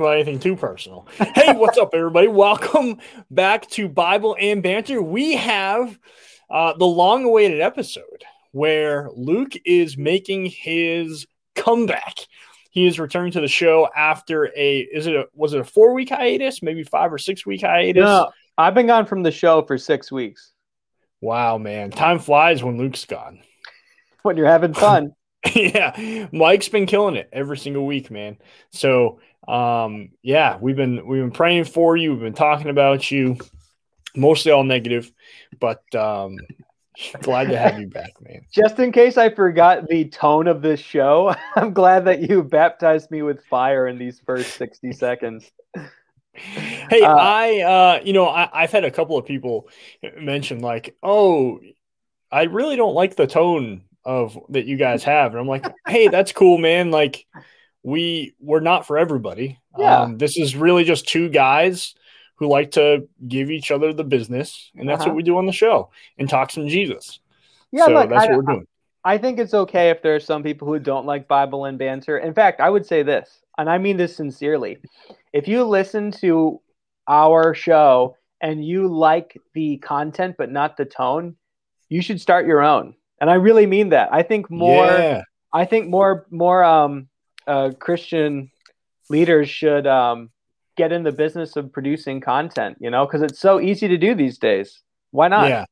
about anything too personal. Hey, what's up, everybody? Welcome back to Bible and Banter. We have uh, the long awaited episode where Luke is making his comeback. He is returning to the show after a is it a was it a four week hiatus, maybe five or six week hiatus? No, I've been gone from the show for six weeks. Wow, man. Time flies when Luke's gone. When you're having fun. yeah. Mike's been killing it every single week, man. So um yeah, we've been we've been praying for you, we've been talking about you, mostly all negative, but um glad to have you back, man. Just in case I forgot the tone of this show, I'm glad that you baptized me with fire in these first 60 seconds. Hey, uh, I, uh, you know, I, I've had a couple of people mention like, "Oh, I really don't like the tone of that you guys have," and I'm like, "Hey, that's cool, man. Like, we we're not for everybody. Yeah. Um, this is really just two guys who like to give each other the business, and that's Uh-huh. what we do on the show and talk some Jesus. Yeah, so look, that's I, what we're doing. I think it's okay if there are some people who don't like Bible and banter. In fact, I would say this, and I mean this sincerely. If you listen to our show and you like the content but not the tone, you should start your own. And I really mean that. I think more yeah. I think more more um, uh, Christian leaders should um, get in the business of producing content. You know, because it's so easy to do these days. Why not? Yeah.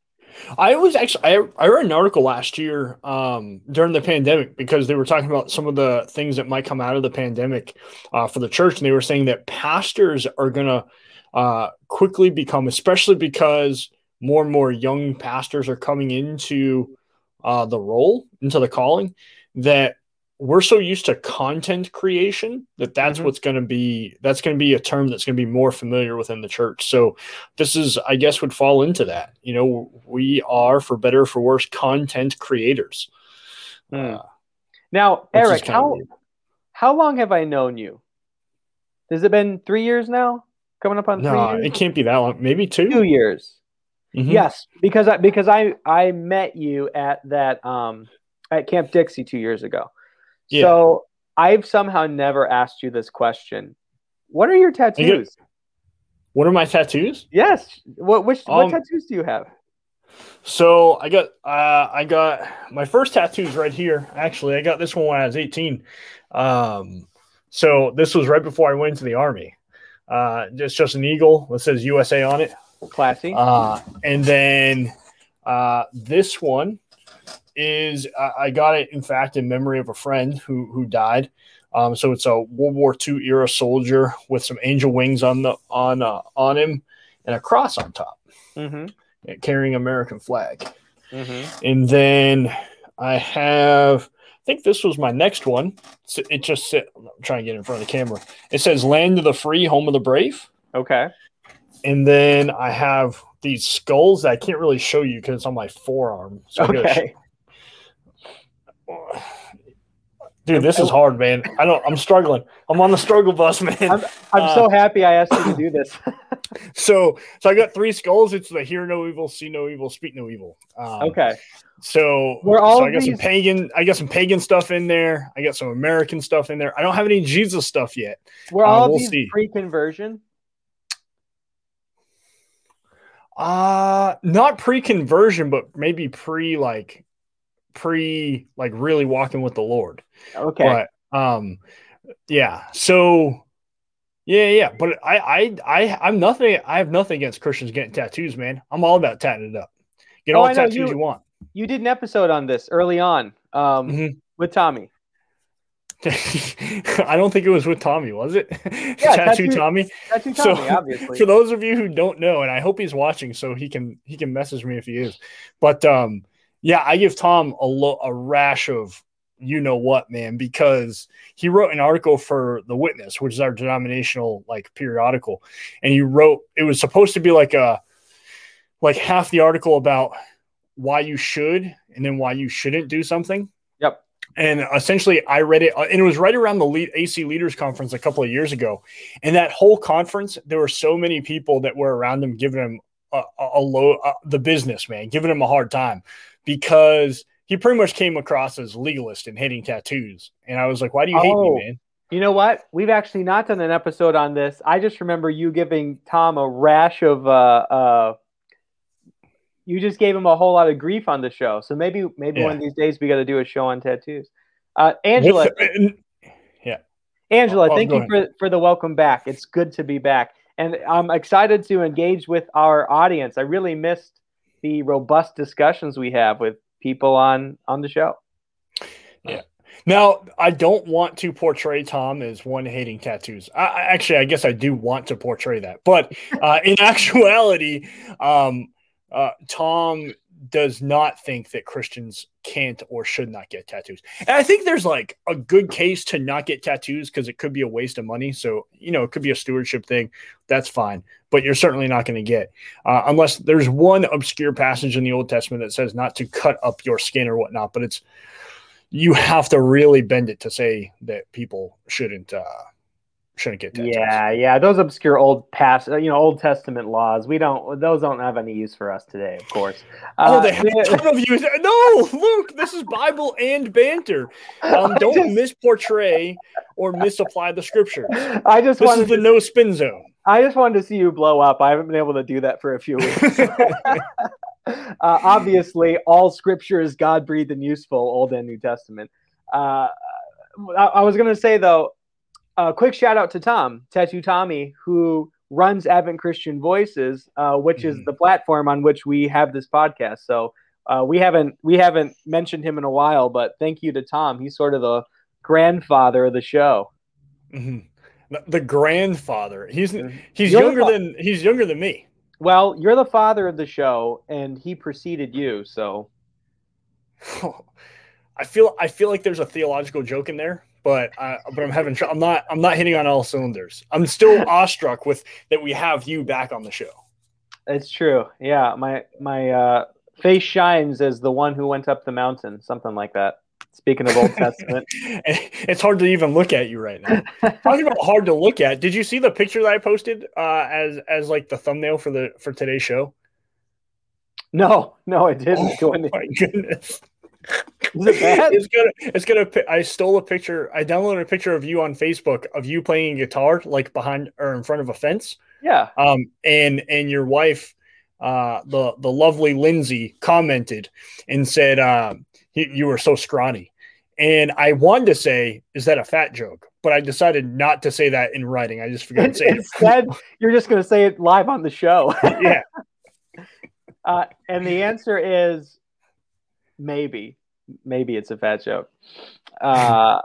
I was actually I, I read an article last year um, during the pandemic because they were talking about some of the things that might come out of the pandemic uh, for the church, and they were saying that pastors are going to uh, quickly become, especially because more and more young pastors are coming into uh, the role, into the calling, that we're so used to content creation that that's Mhm. what's going to be that's going to be a term that's going to be more familiar within the church so this is i guess would fall into that you know we are for better or for worse content creators. Uh, Now, Eric, how weird. how long have I known you? Has it been three years now? Coming up on no three years? it can't be that long maybe two, Two years. Mhm. Yes, because I because I I met you at that um at Camp Dixie two years ago. Yeah. So I've somehow never asked you this question. What are your tattoos? what are my tattoos Yes. What which Um, what tattoos do you have? So I got uh, I got my first tattoos right here. Actually, I got this one when I was 18. Um, so this was right before I went into the army. Uh, it's just an eagle that says USA on it. Classy. Uh, and then uh, this one is I, I got it in fact in memory of a friend who who died. Um, so it's a World War II era soldier with some angel wings on the on uh, on him and a cross on top, mm-hmm. carrying American flag. Mm-hmm. And then I have, I think this was my next one. It just said, I'm trying to get in front of the camera. It says "Land of the Free, Home of the Brave." Okay. And then I have these skulls that I can't really show you because it's on my forearm. So Okay. Dude, this is hard, man. I don't. I'm struggling. I'm on the struggle bus, man. I'm I'm so happy I asked you to do this. so, so I got three skulls. It's the hear no evil, see no evil, speak no evil. Um, okay. So, Were all so I got some pagan. I got some pagan stuff in there. I got some American stuff in there. I don't have any Jesus stuff yet. Were Uh, all we'll these see. pre-conversion? Uh not pre-conversion, but maybe pre like pre like really walking with the Lord. Okay. But um, yeah. So yeah, yeah. But I, I, I, I'm nothing. I have nothing against Christians getting tattoos, man. I'm all about tatting it up. Get Oh, all the tattoos you, You- want. you did an episode on this early on um, Mhm. with Tommy. I don't think it was with Tommy, was it? Tattoo tattoo- Tommy. Tattoo So, Tommy, obviously. For those of you who don't know, and I hope he's watching, so he can he can message me if he is. But um, yeah, I give Tom a lo- a rash of you know what, man, because he wrote an article for the Witness, which is our denominational like periodical, and he wrote it was supposed to be like a like half the article about why you should and then why you shouldn't do something. And essentially, I read it, and it was right around the lead, AC Leaders Conference a couple of years ago. And that whole conference, there were so many people that were around him giving him a, a, low, uh, the business man, giving him a hard time because he pretty much came across as legalist and hating tattoos. And I was like, why do you hate Oh. me, man? You know what? We've actually not done an episode on this. I just remember you giving Tom a rash of uh uh you just gave him a whole lot of grief on the show. So maybe maybe Yeah. one of these days we got to do a show on tattoos. Uh Angela, yeah. Angela, Oh, thank go you for, for the welcome back. It's good to be back. And I'm excited to engage with our audience. I really missed the robust discussions we have with people on on the show. Yeah. Now, I don't want to portray Tom as one hating tattoos. I actually, I guess I do want to portray that, but uh, in actuality, um, uh, Tom does not think that Christians can't or should not get tattoos. And I think there's like a good case to not get tattoos because it could be a waste of money. So, you know, it could be a stewardship thing. That's fine. But you're certainly not going to get, uh, unless there's one obscure passage in the Old Testament that says not to cut up your skin or whatnot. But it's, you have to really bend it to say that people shouldn't, uh, shouldn't get tattoos. Yeah, yeah, those obscure old past, you know, Old Testament laws. We don't; those don't have any use for us today, of course. Oh, Uh, they have a ton of use. No, Luke, this is Bible and banter. Um, don't just- misportray or misapply the scripture. I just This is the to, no spin zone. I just wanted to see you blow up. I haven't been able to do that for a few weeks. uh, obviously, all Scripture is God breathed and useful, Old and New Testament. Uh, I, I was going to say though, a quick shout out to Tom Tattoo Tommy, who runs Advent Christian Voices, uh, which is Mhm. the platform on which we have this podcast. So uh, we haven't we haven't mentioned him in a while, but thank you to Tom. He's sort of the grandfather of the show. Mhm. The- The grandfather. He's he's You're younger than he's younger than me. Well, you're the father of the show, and he preceded you. So I feel I feel like there's a theological joke in there, but uh, but I'm having I'm not I'm not hitting on all cylinders. I'm still awestruck with that we have you back on the show. it's true. Yeah, my my uh, face shines as the one who went up the mountain, something like that. Speaking of Old Testament, it's hard to even look at you right now. Talking about hard to look at. Did you see the picture that I posted uh, as as like the thumbnail for the for today's show? no, no, I didn't. Oh my goodness. Is it bad? It's gonna it's gonna I stole a picture. I downloaded a picture of you on Facebook of you playing guitar like behind or in front of a fence. Yeah. Um and and your wife uh the the lovely Lindsay commented and said um you, you were so scrawny. And I wanted to say, is that a fat joke? But I decided not to say that in writing. I just figured I'd say it. Instead, you're just going to say it live on the show. yeah. Uh, and the answer is maybe. Maybe it's a fat joke. Uh,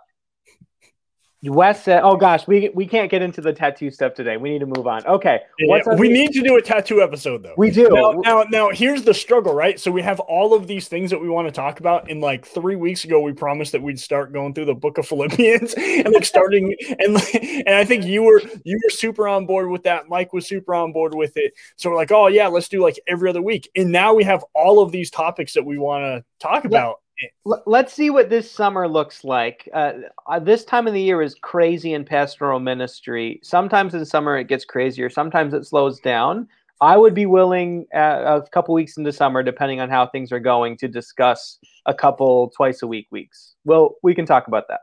Wes said, "Oh gosh, we we can't get into the tattoo stuff today. We need to move on." Okay, Yeah, on we the- need to do a tattoo episode though. we do. Now, now, now, here's the struggle, right? So we have all of these things that we want to talk about. And like three weeks ago, we promised that we'd start going through the Book of Philippians and like starting and and I think you were you were super on board with that. Mike was super on board with it. So we're like, oh yeah, let's do like every other week. And now we have all of these topics that we want to talk about. Let's see what this summer looks like. Uh, uh, this time of the year is crazy in pastoral ministry. Sometimes in summer it gets crazier. Sometimes it slows down. I would be willing uh, a couple weeks into summer, depending on how things are going, to discuss a couple twice a week weeks. Well, we can talk about that.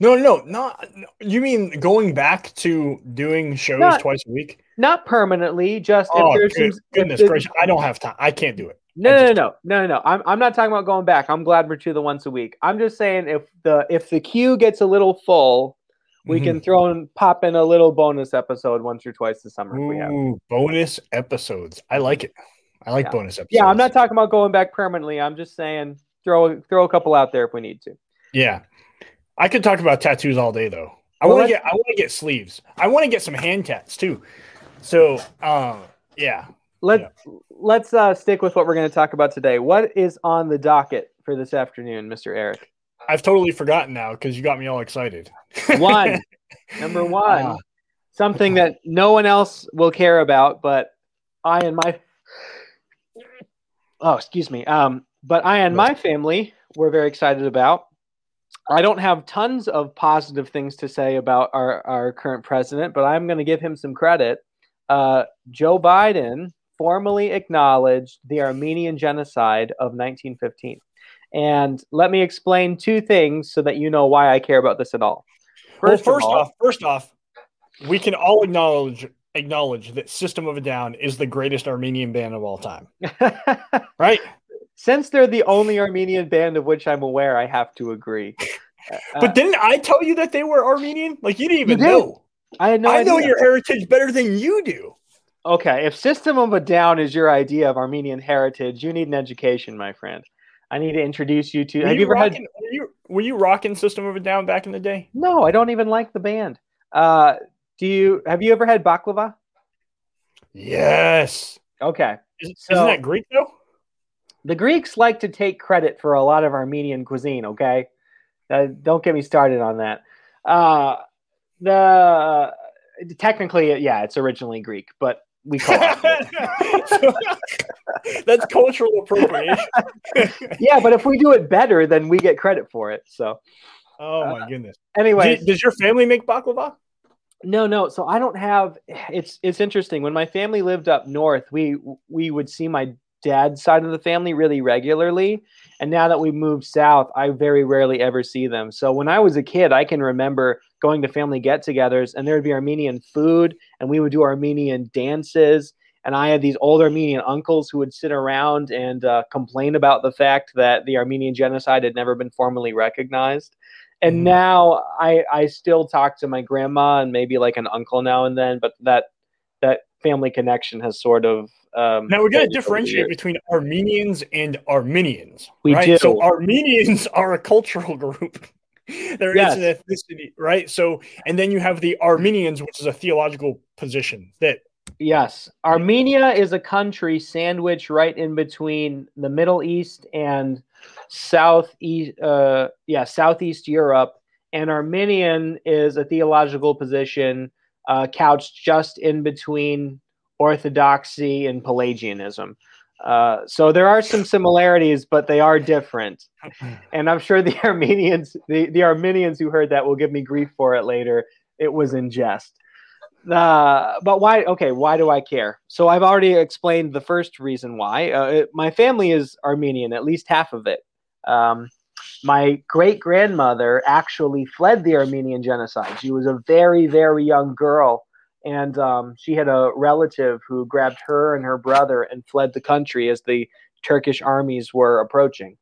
No, no, no, not. You mean going back to doing shows Not- twice a week? Not permanently, just Oh, if there's good, some, if goodness gracious! I don't have time. I can't do it. No, no, no, no, no, no. I'm, I'm not talking about going back. I'm glad we're to the once a week. I'm just saying if the if the queue gets a little full, we can throw and pop in a little bonus episode once or twice this summer if we have. Bonus episodes. I like it. I like Yeah. bonus episodes. Yeah, I'm not talking about going back permanently. I'm just saying throw throw a couple out there if we need to. Yeah, I could talk about tattoos all day though. I Well, want to get. I want to get sleeves. I want to get some hand tats too. So, uh, yeah. Let let's uh, stick with what we're going to talk about today. What is on the docket for this afternoon, Mr. Eric? I've totally forgotten now because you got me all excited. One, number one, Ah. something that no one else will care about, but I and my oh, excuse me, um, but I and my family were very excited about. I don't have tons of positive things to say about our, our current president, but I'm going to give him some credit. Uh, Joe Biden formally acknowledged the Armenian genocide of 1915. And let me explain two things so that you know why I care about this at all. First well, first all, off, first off, we can all acknowledge acknowledge that System of a Down is the greatest Armenian band of all time. right? Since they're the only Armenian band of which I'm aware, I have to agree. Uh, but didn't I tell you that they were Armenian? Like you didn't even you did. know. I had no I idea. know your heritage better than you do. Okay, if System of a Down is your idea of Armenian heritage, you need an education, my friend. I need to introduce you to. Were have you, ever rocking, had? Were you, were you rocking System of a Down back in the day? No, I don't even like the band. Uh, do you? Have you ever had baklava? Yes. Okay. Is, not that Greek though? The Greeks like to take credit for a lot of Armenian cuisine. Okay, uh, don't get me started on that. Uh, the technically, yeah, it's originally Greek, but we call it. That's cultural appropriation. yeah, but if we do it better, then we get credit for it. So. Oh my uh, goodness. Anyway, does your family make baklava? No, no. So I don't have. It's it's interesting. When my family lived up north, we we would see my dad's side of the family really regularly, and now that we moved south, I very rarely ever see them. So when I was a kid, I can remember going to family get-togethers, and there would be Armenian food, and we would do Armenian dances. And I had these old Armenian uncles who would sit around and uh, complain about the fact that the Armenian genocide had never been formally recognized and mm. now I I still talk to my grandma and maybe like an uncle now and then, but that that family connection has sort of um, now we're going to differentiate between Armenians and Arminians. We right? do. So Armenians are a cultural group. there yes. is an ethnicity, right? So, and then you have the Arminians, which is a theological position that. Yes, Armenia is a country sandwiched right in between the Middle East and southeast, uh, yeah, southeast Europe, and Arminian is a theological position uh, couched just in between Orthodoxy and Pelagianism. Uh, so there are some similarities, but they are different. And I'm sure the Armenians, the, the Armenians who heard that will give me grief for it later. It was in jest. Uh, but why? Okay, why do I care? So I've already explained the first reason why. Uh, it, my family is Armenian, at least half of it. Um, my great grandmother actually fled the Armenian genocide. She was a very, very young girl, and um, she had a relative who grabbed her and her brother and fled the country as the Turkish armies were approaching.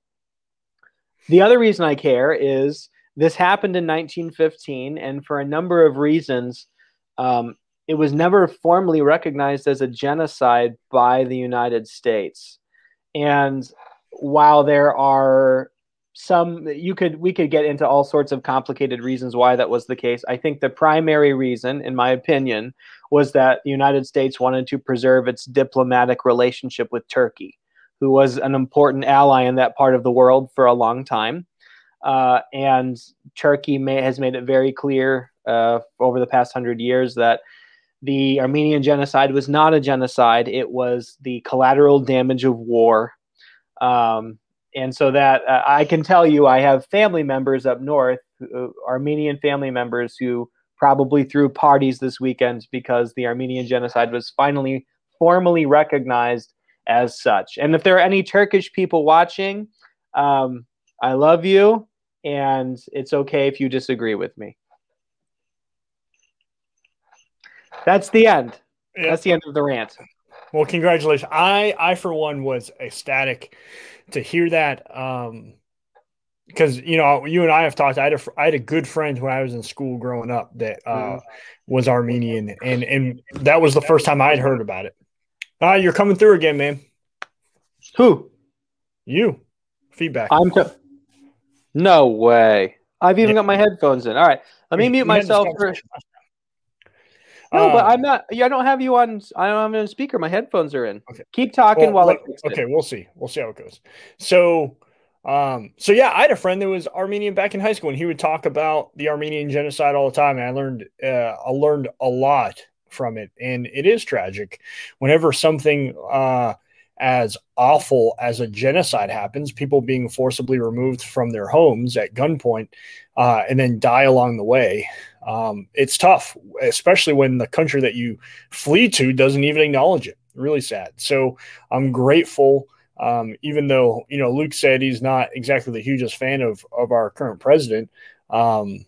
The other reason I care is this happened in 1915, and for a number of reasons, um, it was never formally recognized as a genocide by the United States. And while there are some you could we could get into all sorts of complicated reasons why that was the case. I think the primary reason in my opinion was that the united states wanted to preserve its diplomatic relationship with turkey who was an important ally in that part of the world for a long time. Uh, and turkey may, has made it very clear uh, over the past hundred years that the armenian genocide was not a genocide. It was the collateral damage of war. Um, and so that uh, I can tell you, I have family members up north, uh, Armenian family members who probably threw parties this weekend because the Armenian genocide was finally formally recognized as such. And if there are any Turkish people watching, um, I love you, and it's okay if you disagree with me. That's the end. Yeah. That's the end of the rant. Well, congratulations. I, I for one, was ecstatic to hear that. Um, because you know, you and I have talked. I had a, I had a good friend when I was in school growing up that uh, mm. was Armenian, and and that was the first time I'd heard about it. Ah, uh, you're coming through again, man. Who? You. Feedback. I'm. Co- no way. I've even yeah. got my headphones in. All right, let me mute myself for. No, um, but I'm not. I don't have you on. I don't have a speaker. My headphones are in. Okay. Keep talking well, while. Well, okay, we'll see. We'll see how it goes. So, um, so yeah, I had a friend that was Armenian back in high school, and he would talk about the Armenian genocide all the time. And I learned, uh, I learned a lot from it, and it is tragic. Whenever something uh, as awful as a genocide happens, people being forcibly removed from their homes at gunpoint, uh, and then die along the way um, it's tough, especially when the country that you flee to doesn't even acknowledge it. Really sad. So I'm grateful. Um, even though you know Luke said he's not exactly the hugest fan of of our current president, um,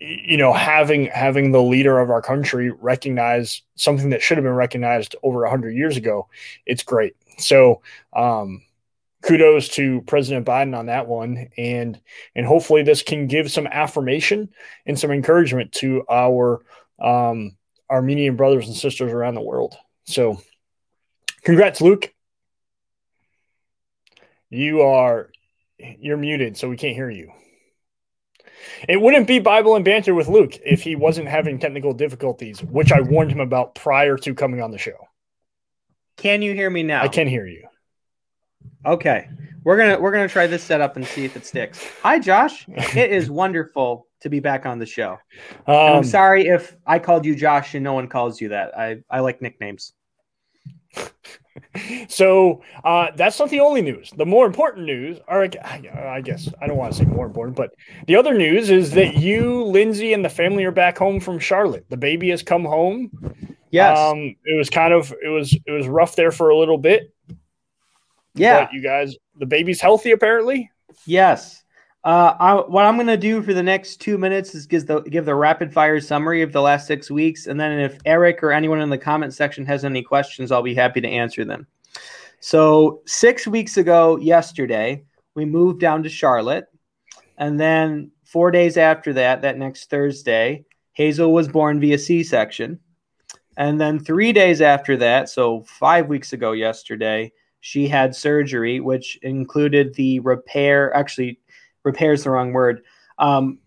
you know, having having the leader of our country recognize something that should have been recognized over hundred years ago, it's great. So, um, kudos to President Biden on that one, and and hopefully this can give some affirmation and some encouragement to our um, Armenian brothers and sisters around the world. So, congrats, Luke. You are you're muted, so we can't hear you. It wouldn't be Bible and banter with Luke if he wasn't having technical difficulties, which I warned him about prior to coming on the show. Can you hear me now? I can hear you. Okay. We're gonna we're gonna try this setup and see if it sticks. Hi Josh. It is wonderful to be back on the show. Um, I'm sorry if I called you Josh and no one calls you that. I, I like nicknames. so uh, that's not the only news. The more important news, or I guess I don't want to say more important, but the other news is that you, Lindsay, and the family are back home from Charlotte. The baby has come home. Yes. Um, it was kind of it was it was rough there for a little bit. Yeah. you guys, the baby's healthy apparently. Yes. Uh, I, what I'm going to do for the next two minutes is give the, give the rapid fire summary of the last six weeks. And then if Eric or anyone in the comment section has any questions, I'll be happy to answer them. So, six weeks ago, yesterday, we moved down to Charlotte. And then four days after that, that next Thursday, Hazel was born via C section. And then three days after that, so five weeks ago, yesterday, she had surgery, which included the repair, actually, repair is the wrong word. Um,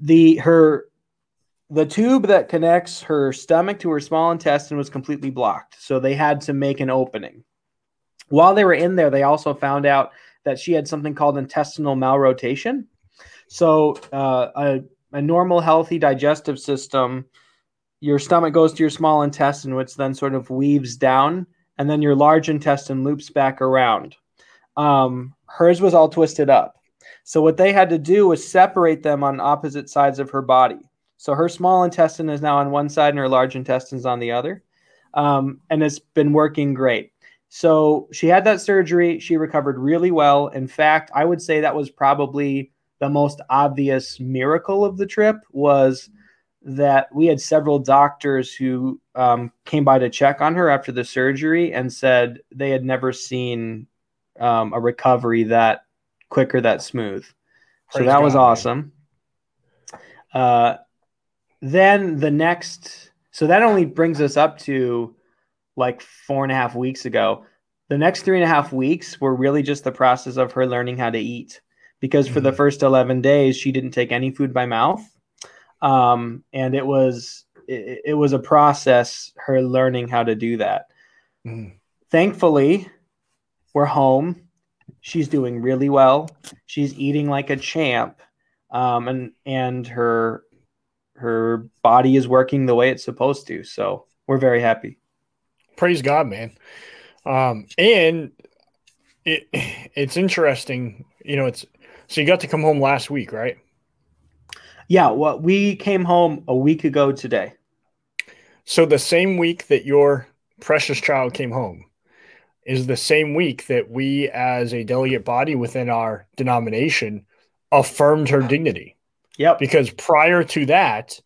the her the tube that connects her stomach to her small intestine was completely blocked, so they had to make an opening. While they were in there, they also found out that she had something called intestinal malrotation. So uh, a, a normal, healthy digestive system, your stomach goes to your small intestine, which then sort of weaves down, and then your large intestine loops back around. Um, hers was all twisted up. So what they had to do was separate them on opposite sides of her body. So her small intestine is now on one side and her large intestine is on the other. Um, and it's been working great. So she had that surgery. She recovered really well. In fact, I would say that was probably the most obvious miracle of the trip was that we had several doctors who um, came by to check on her after the surgery and said they had never seen um, a recovery that quicker, that smooth. Praise so that God, was awesome. Uh, then the next, so that only brings us up to like four and a half weeks ago. The next three and a half weeks were really just the process of her learning how to eat because for mm-hmm. the first 11 days, she didn't take any food by mouth. Um, and it was, it, it, was a process, her learning how to do that. Mm. Thankfully, we're home she's doing really well. She's eating like a champ, um, and and her her body is working the way it's supposed to. So we're very happy. Praise God, man. Um, and it it's interesting, you know. It's so you got to come home last week, right? Yeah, well, we came home a week ago today. So the same week that your precious child came home, is the same week that we, as a delegate body within our denomination, affirmed her dignity. Yep. Because prior to that,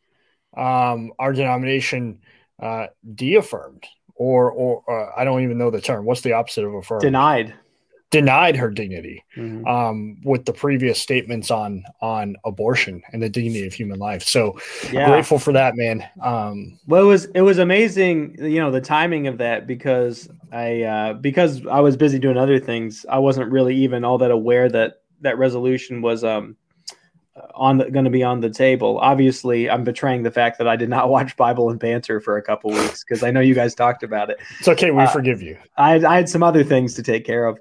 um, our denomination uh, de-affirmed, or or uh, I don't even know the term. What's the opposite of affirmed? Denied denied her dignity mm-hmm. um, with the previous statements on on abortion and the dignity of human life. So yeah. grateful for that, man. Um, well, it was it was amazing, you know, the timing of that because I uh, because I was busy doing other things. I wasn't really even all that aware that that resolution was um, on going to be on the table. Obviously, I'm betraying the fact that I did not watch Bible and banter for a couple weeks because I know you guys talked about it. It's okay, we uh, forgive you. I, I had some other things to take care of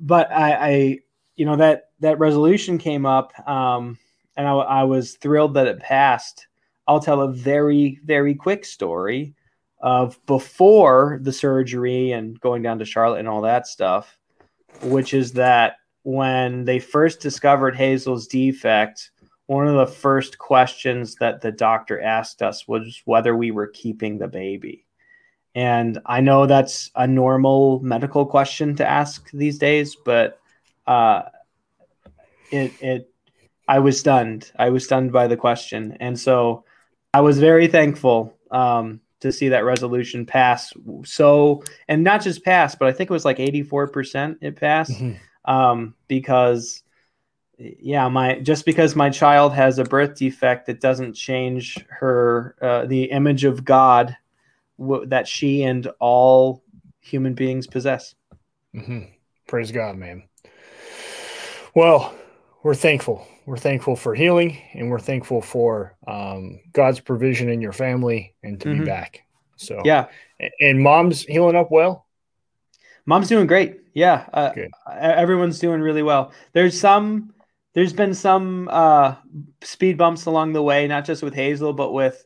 but I, I, you know, that that resolution came up, um, and I, I was thrilled that it passed. I'll tell a very, very quick story of before the surgery and going down to Charlotte and all that stuff, which is that when they first discovered Hazel's defect, one of the first questions that the doctor asked us was whether we were keeping the baby. And I know that's a normal medical question to ask these days, but uh, it it I was stunned. I was stunned by the question, and so I was very thankful um, to see that resolution pass. So, and not just pass, but I think it was like eighty four percent it passed mm-hmm. um, because yeah my just because my child has a birth defect it doesn't change her uh, the image of god w- that she and all human beings possess. Mm-hmm. praise god man. Well we're thankful. We're thankful for healing and we're thankful for um, god's provision in your family and to mm-hmm. be back. So yeah. and mom's healing up well? Mom's doing great. Yeah uh, everyone's doing really well. There's some there's been some uh, speed bumps along the way, not just with Hazel, but with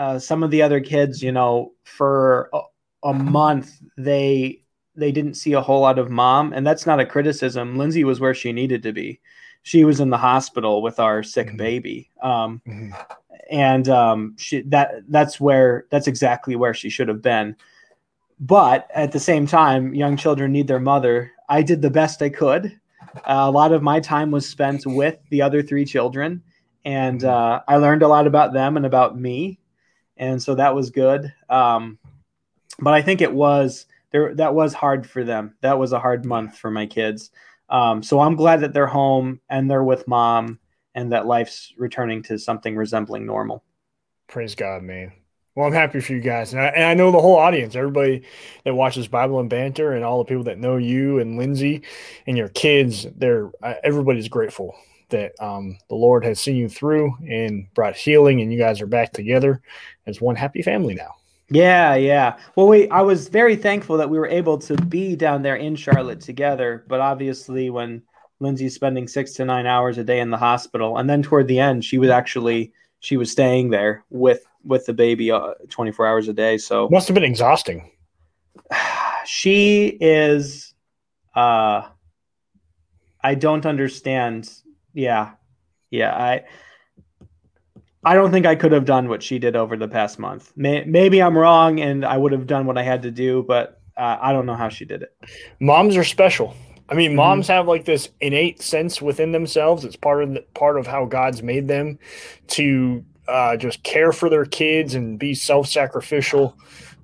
uh, some of the other kids. You know, for a, a, month they they didn't see a whole lot of mom, and that's not a criticism. Lindsay was where she needed to be. She was in the hospital with our sick mm-hmm. baby, um, mm-hmm. and um, she, that that's where that's exactly where she should have been. But at the same time, young children need their mother. I did the best I could uh, a lot of my time was spent with the other three children, and mm-hmm. uh, I learned a lot about them and about me, and so that was good. Um, but I think it was there that was hard for them. That was a hard month for my kids. Um, so I'm glad that they're home and they're with mom, and that life's returning to something resembling normal. Praise God, man. Well, I'm happy for you guys, and I, and I, know the whole audience, everybody that watches Bible and Banter, and all the people that know you and Lindsay and your kids. They're uh, everybody's grateful that um, the Lord has seen you through and brought healing, and you guys are back together as one happy family now. Yeah, yeah. Well, we I was very thankful that we were able to be down there in Charlotte together, but obviously when Lindsay's spending six to nine hours a day in the hospital, and then toward the end, she was actually she was staying there with with the baby uh, 24 hours a day. So must have been exhausting. She is, uh, I don't understand. Yeah. Yeah. I, I don't think I could have done what she did over the past month. May, maybe I'm wrong and I would have done what I had to do, but uh, I don't know how she did it. Moms are special. I mean, moms mm-hmm. have like this innate sense within themselves. It's part of the, part of how God's made them to uh, just care for their kids and be self-sacrificial.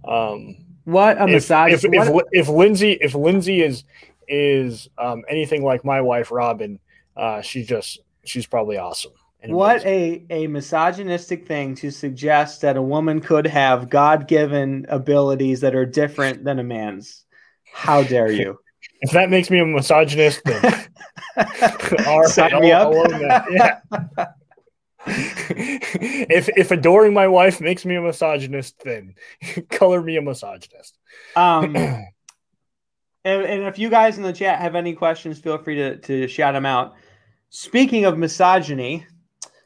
Um, what a massage! If, if, if, if Lindsay if Lindsay is is um, anything like my wife Robin, uh, she's just she's probably awesome. What a, a misogynistic thing to suggest that a woman could have God given abilities that are different than a man's. How dare you? if that makes me a misogynist, then all right, Sign me up. Yeah. if if adoring my wife makes me a misogynist, then color me a misogynist. Um, and, and if you guys in the chat have any questions, feel free to to shout them out. Speaking of misogyny,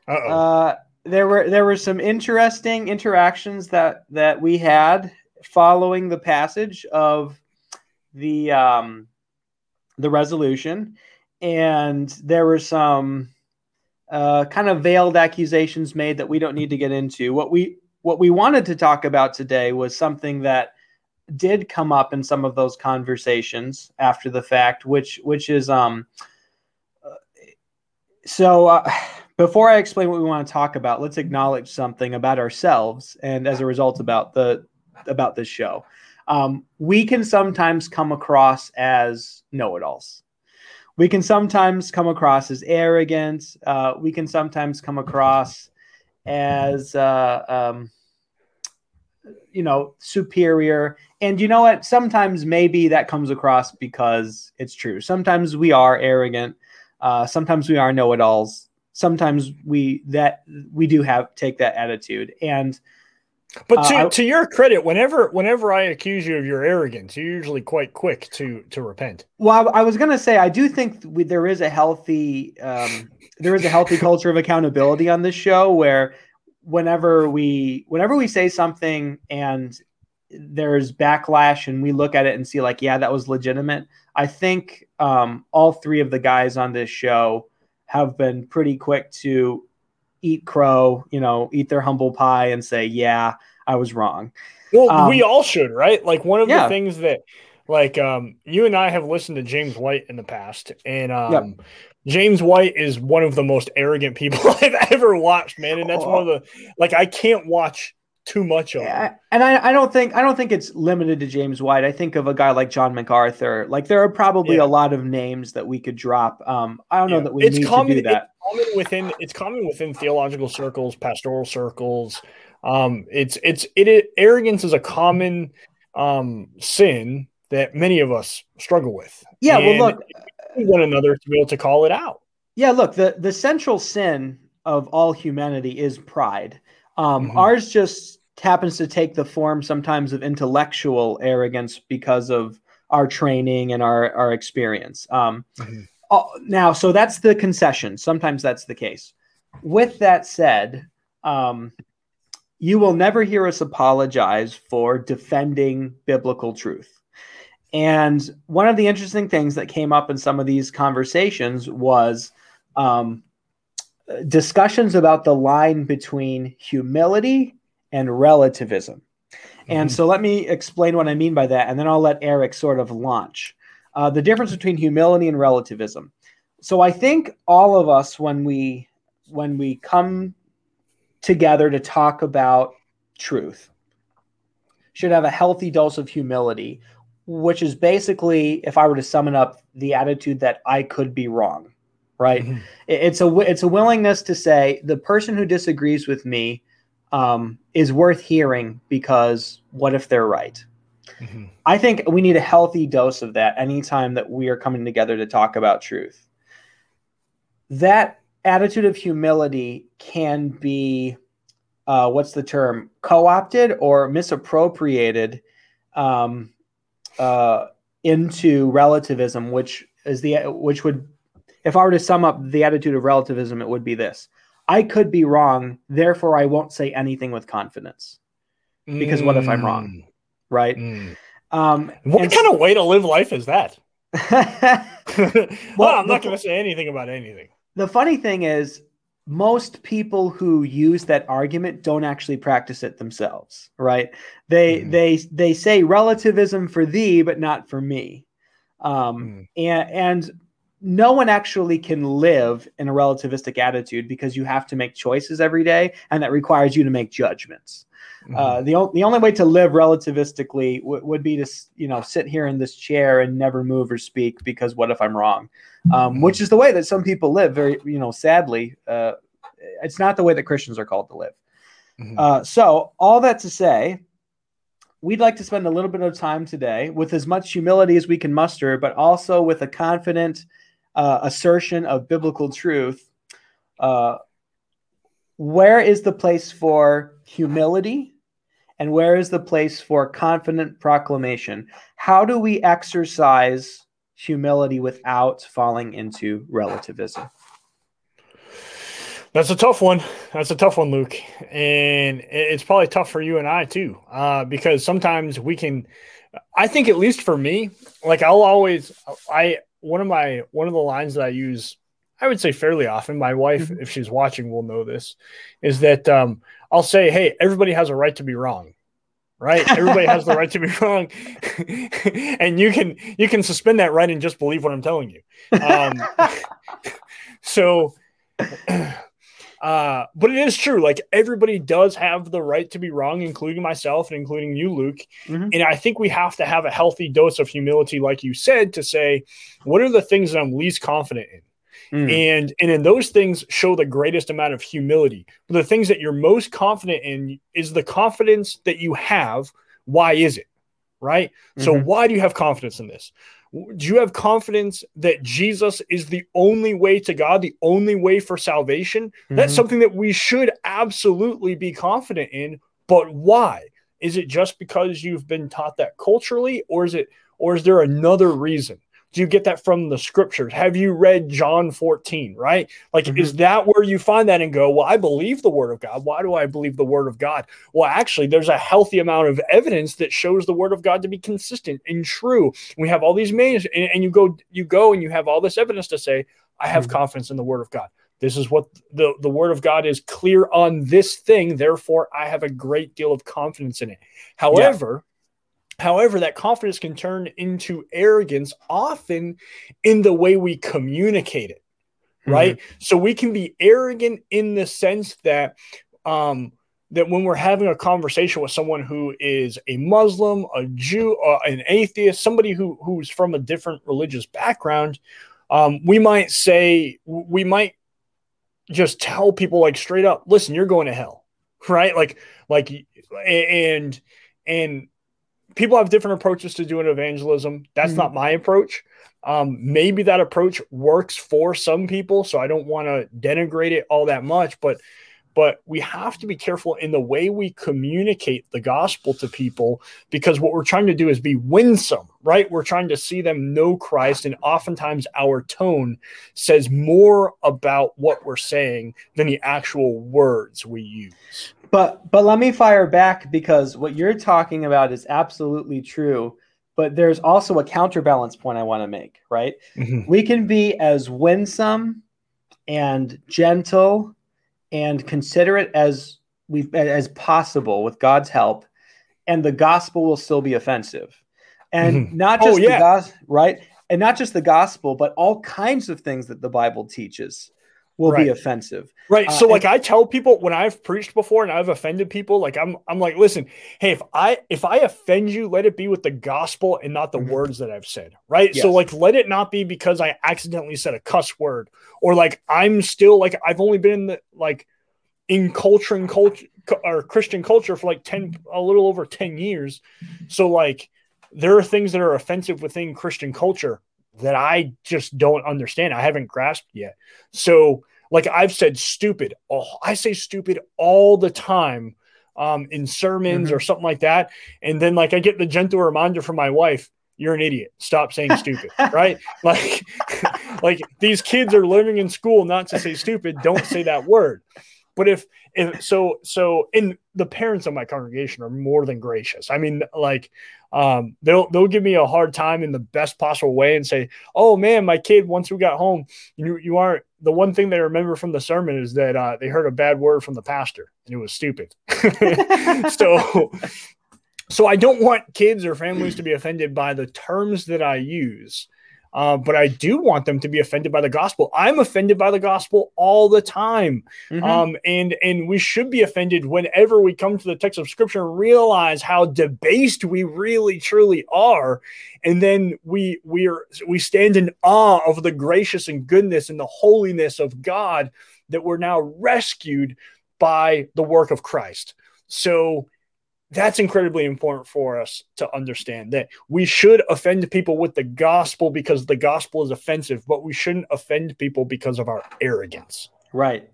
uh, there were there were some interesting interactions that that we had following the passage of the um, the resolution, and there were some uh, kind of veiled accusations made that we don't need to get into. What we what we wanted to talk about today was something that did come up in some of those conversations after the fact, which which is um. So uh, before I explain what we want to talk about, let's acknowledge something about ourselves and as a result about the about this show. Um, we can sometimes come across as know-it-alls we can sometimes come across as arrogant. Uh, we can sometimes come across as, uh, um, you know, superior. And you know what? Sometimes maybe that comes across because it's true. Sometimes we are arrogant. Uh, sometimes we are know-it-alls. Sometimes we that we do have take that attitude. And but to, uh, to your credit, whenever whenever I accuse you of your arrogance, you're usually quite quick to to repent. Well, I, I was going to say I do think we, there is a healthy um, there is a healthy culture of accountability on this show where whenever we whenever we say something and there's backlash and we look at it and see like yeah that was legitimate. I think um, all three of the guys on this show have been pretty quick to eat crow, you know, eat their humble pie and say, yeah, I was wrong. Well, um, we all should, right? Like one of yeah. the things that like um you and I have listened to James White in the past and um yep. James White is one of the most arrogant people I've ever watched, man. And that's one of the like I can't watch too much of. Yeah, and I, I don't think I don't think it's limited to James White. I think of a guy like John MacArthur. Like there are probably yeah. a lot of names that we could drop. Um, I don't yeah. know that we it's need common, to do that. It's common within it's common within theological circles, pastoral circles. Um, it's it's it, it arrogance is a common um sin that many of us struggle with. Yeah, and well, look, one another to be able to call it out. Yeah, look, the the central sin of all humanity is pride. Um, mm-hmm. Ours just happens to take the form sometimes of intellectual arrogance because of our training and our our experience. Um, mm-hmm. uh, now, so that's the concession. Sometimes that's the case. With that said, um, you will never hear us apologize for defending biblical truth. And one of the interesting things that came up in some of these conversations was um, discussions about the line between humility and relativism. Mm-hmm. And so let me explain what I mean by that, and then I'll let Eric sort of launch. Uh, the difference between humility and relativism. So I think all of us, when we when we come together to talk about truth, should have a healthy dose of humility which is basically, if I were to sum it up, the attitude that I could be wrong, right? Mm-hmm. It's a it's a willingness to say the person who disagrees with me um, is worth hearing because what if they're right? Mm-hmm. I think we need a healthy dose of that anytime that we are coming together to talk about truth. That attitude of humility can be, uh, what's the term, co opted or misappropriated um, uh, into relativism, which is the which would, if I were to sum up the attitude of relativism, it would be this: I could be wrong, therefore I won't say anything with confidence, because mm. what if I'm wrong, mm. right? Mm. Um, what and, kind of way to live life is that? well, I'm not going to say anything about anything. The funny thing is, most people who use that argument don't actually practice it themselves right they mm. they they say relativism for thee but not for me um, mm. and and no one actually can live in a relativistic attitude because you have to make choices every day and that requires you to make judgments mm. uh, the, o- the only way to live relativistically w- would be to you know sit here in this chair and never move or speak because what if i'm wrong um, which is the way that some people live. Very, you know, sadly, uh, it's not the way that Christians are called to live. Mm-hmm. Uh, so, all that to say, we'd like to spend a little bit of time today with as much humility as we can muster, but also with a confident uh, assertion of biblical truth. Uh, where is the place for humility? And where is the place for confident proclamation? How do we exercise humility without falling into relativism? That's a tough one. That's a tough one, Luke, and it's probably tough for you and I too, uh, because sometimes we can. I think at least for me, like I'll always, I one of my one of the lines that I use, I would say fairly often. My wife, mm-hmm. if she's watching, will know this, is that um, I'll say, "Hey, everybody has a right to be wrong." right? Everybody has the right to be wrong, and you can you can suspend that right and just believe what I'm telling you. Um, so, uh, but it is true. Like everybody does have the right to be wrong, including myself and including you, Luke. Mm-hmm. And I think we have to have a healthy dose of humility, like you said, to say what are the things that I'm least confident in. Mm. And and in those things show the greatest amount of humility. But the things that you're most confident in is the confidence that you have. Why is it? Right? Mm-hmm. So why do you have confidence in this? Do you have confidence that Jesus is the only way to God, the only way for salvation? Mm-hmm. That's something that we should absolutely be confident in. But why? Is it just because you've been taught that culturally, or is it, or is there another reason? Do you get that from the scriptures? Have you read John 14, right? Like, mm-hmm. is that where you find that and go, well, I believe the word of God. Why do I believe the word of God? Well, actually, there's a healthy amount of evidence that shows the word of God to be consistent and true. We have all these main, and, and you go, you go and you have all this evidence to say, I have mm-hmm. confidence in the word of God. This is what the, the word of God is clear on this thing. Therefore, I have a great deal of confidence in it. However, However, that confidence can turn into arrogance often in the way we communicate it. right? Mm-hmm. So we can be arrogant in the sense that um that when we're having a conversation with someone who is a Muslim, a Jew, uh, an atheist, somebody who who's from a different religious background, um, we might say we might just tell people like straight up, listen, you're going to hell, right? Like like and and people have different approaches to doing evangelism. That's mm-hmm. not my approach. Um, maybe that approach works for some people, so I don't want to denigrate it all that much, but but we have to be careful in the way we communicate the gospel to people because what we're trying to do is be winsome, right? We're trying to see them know Christ, and oftentimes our tone says more about what we're saying than the actual words we use. But but let me fire back because what you're talking about is absolutely true. But there's also a counterbalance point I want to make, right? Mm-hmm. We can be as winsome and gentle and considerate as we as possible with God's help, and the gospel will still be offensive. And mm-hmm. not oh, just oh, yeah. the gospel, right? And not just the gospel, but all kinds of things that the Bible teaches will right. be offensive. Right. Uh, so like and, I tell people when I've preached before and I've offended people, like I'm I'm like, listen, hey, if I if I offend you, let it be with the gospel and not the mm-hmm. words that I've said. Right. Yes. So like let it not be because I accidentally said a cuss word or like I'm still like I've only been in the like in culture and culture or Christian culture for like 10 a little over 10 years. So like there are things that are offensive within Christian culture that I just don't understand. I haven't grasped yet. So like I've said stupid. Oh, I say stupid all the time um, in sermons mm-hmm. or something like that. And then like I get the gentle reminder from my wife, you're an idiot. Stop saying stupid, right? Like like these kids are learning in school not to say stupid. Don't say that word. But if if so so in the parents of my congregation are more than gracious. I mean, like um, they'll they'll give me a hard time in the best possible way and say, "Oh man, my kid once we got home, you you aren't." The one thing they remember from the sermon is that uh, they heard a bad word from the pastor and it was stupid. so, so I don't want kids or families to be offended by the terms that I use. Uh, but I do want them to be offended by the gospel. I'm offended by the gospel all the time, mm-hmm. um, and and we should be offended whenever we come to the text of Scripture and realize how debased we really truly are, and then we we are we stand in awe of the gracious and goodness and the holiness of God that we're now rescued by the work of Christ. So that's incredibly important for us to understand that we should offend people with the gospel because the gospel is offensive, but we shouldn't offend people because of our arrogance. Right.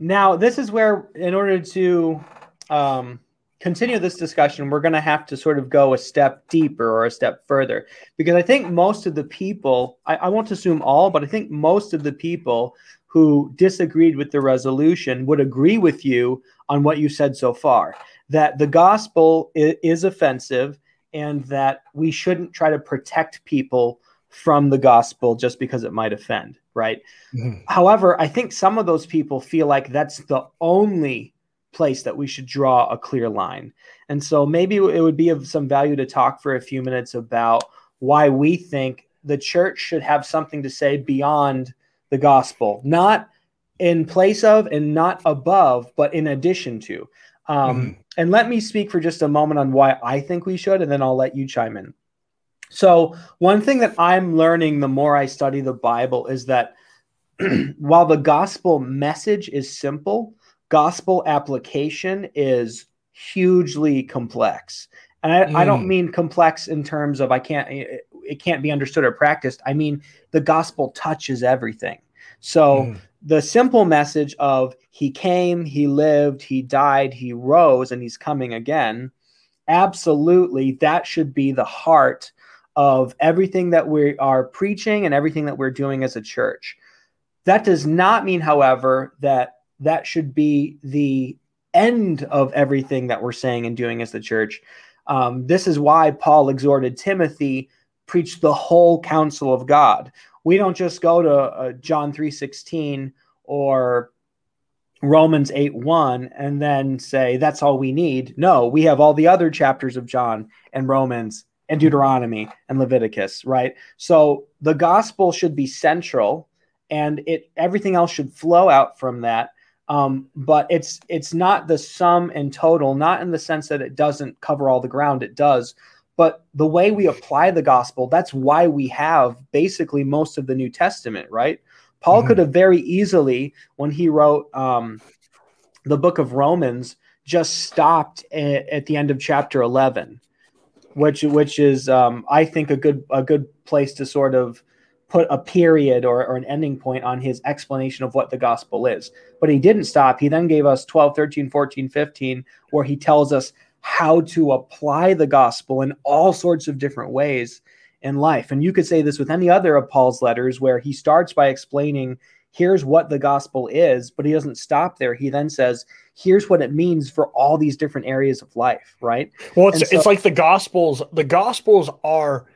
Now, this is where, in order to um, continue this discussion, we're going to have to sort of go a step deeper or a step further because I think most of the people, I, I won't assume all, but I think most of the people who disagreed with the resolution would agree with you on what you said so far that the gospel is offensive and that we shouldn't try to protect people from the gospel just because it might offend, right? Mm-hmm. However, I think some of those people feel like that's the only place that we should draw a clear line. And so maybe it would be of some value to talk for a few minutes about why we think the church should have something to say beyond the gospel, not in place of and not above, but in addition to. Um, mm-hmm. And let me speak for just a moment on why I think we should, and then I'll let you chime in. So, one thing that I'm learning the more I study the Bible is that while the gospel message is simple, gospel application is hugely complex. And I, mm. I, don't mm. mean complex in terms of I can't it can't be understood or practiced. I mean the gospel touches everything. So mm the simple message of he came, he lived, he died, he rose, and he's coming again, absolutely, that should be the heart of everything that we are preaching and everything that we're doing as a church. That does not mean, however, that that should be the end of everything that we're saying and doing as the church. Um, this is why Paul exhorted Timothy preach the whole counsel of God we don't just go to uh, John 3:16 or Romans 8 1 and then say that's all we need. No, we have all the other chapters of John and Romans and Deuteronomy and Leviticus, right? So the gospel should be central and it everything else should flow out from that. Um, but it's it's not the sum and total, not in the sense that it doesn't cover all the ground. It does, but the way we apply the gospel, that's why we have basically most of the New Testament, right? Paul mm-hmm. could have very easily, when he wrote um, the book of Romans, just stopped a- at the end of chapter 11, which which is um, I think a good a good place to sort of put a period or, or an ending point on his explanation of what the gospel is. But he didn't stop. He then gave us 12, 13, 14, 15, where he tells us how to apply the gospel in all sorts of different ways in life. And you could say this with any other of Paul's letters, where he starts by explaining, here's what the gospel is, but he doesn't stop there. He then says, here's what it means for all these different areas of life, right? Well, it's, so, it's like the gospels, the gospels are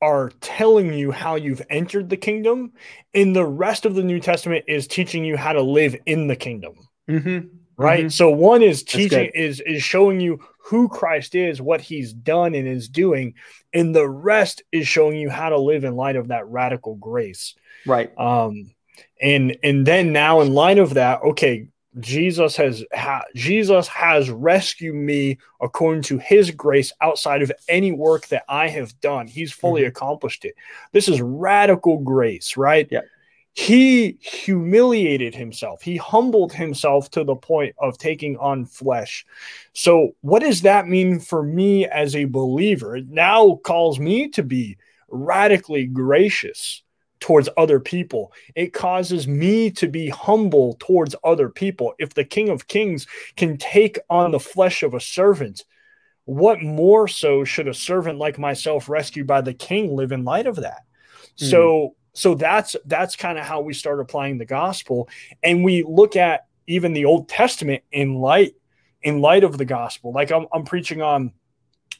are telling you how you've entered the kingdom, and the rest of the New Testament is teaching you how to live in the kingdom. Mm-hmm. Right. Mm-hmm. So one is teaching is is showing you who Christ is, what He's done and is doing, and the rest is showing you how to live in light of that radical grace. Right. Um. And and then now in light of that, okay, Jesus has ha- Jesus has rescued me according to his grace outside of any work that I have done. He's fully mm-hmm. accomplished it. This is radical grace, right? Yeah. He humiliated himself. He humbled himself to the point of taking on flesh. So, what does that mean for me as a believer? It now calls me to be radically gracious towards other people. It causes me to be humble towards other people. If the King of Kings can take on the flesh of a servant, what more so should a servant like myself rescued by the king live in light of that? Mm. So so that's that's kind of how we start applying the gospel and we look at even the Old Testament in light in light of the gospel. Like I'm, I'm preaching on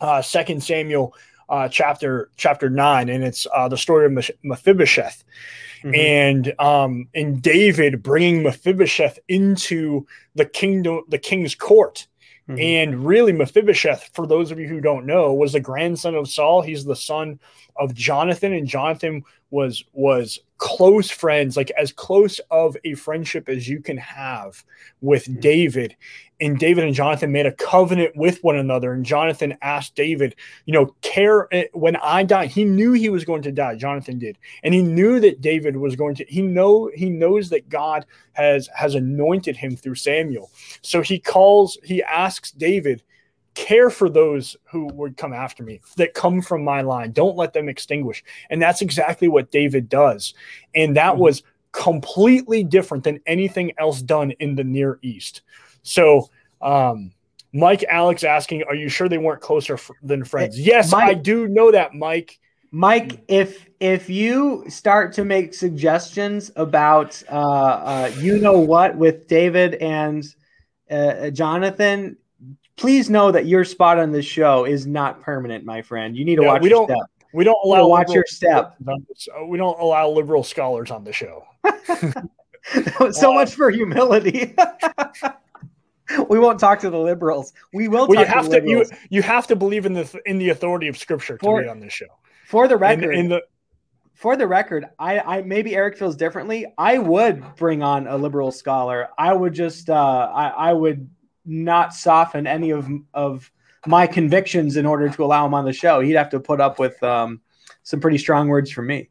uh, Second Samuel uh, chapter chapter nine, and it's uh, the story of Mephibosheth, mm-hmm. and um, and David bringing Mephibosheth into the kingdom, the king's court. Mm-hmm. And really, Mephibosheth, for those of you who don't know, was the grandson of Saul. He's the son of Jonathan, and Jonathan was was close friends, like as close of a friendship as you can have with mm-hmm. David. And David and Jonathan made a covenant with one another. And Jonathan asked David, you know, care eh, when I die. He knew he was going to die. Jonathan did, and he knew that David was going to. He know he knows that God has has anointed him through Samuel. So he calls. He asks David care for those who would come after me that come from my line don't let them extinguish and that's exactly what david does and that mm-hmm. was completely different than anything else done in the near east so um mike alex asking are you sure they weren't closer f- than friends yes mike, i do know that mike mike if if you start to make suggestions about uh, uh you know what with david and uh, jonathan please know that your spot on this show is not permanent, my friend. You need to yeah, watch we your don't, step. We don't allow you watch your step. We don't allow liberal scholars on the show. so uh, much for humility. we won't talk to the liberals. We will. Well, you have to. You you have to believe in the in the authority of Scripture to for, be on this show. For the record, in, in the for the record, I, I maybe Eric feels differently. I would bring on a liberal scholar. I would just uh, I, I would not soften any of of my convictions in order to allow him on the show. He'd have to put up with um, some pretty strong words from me.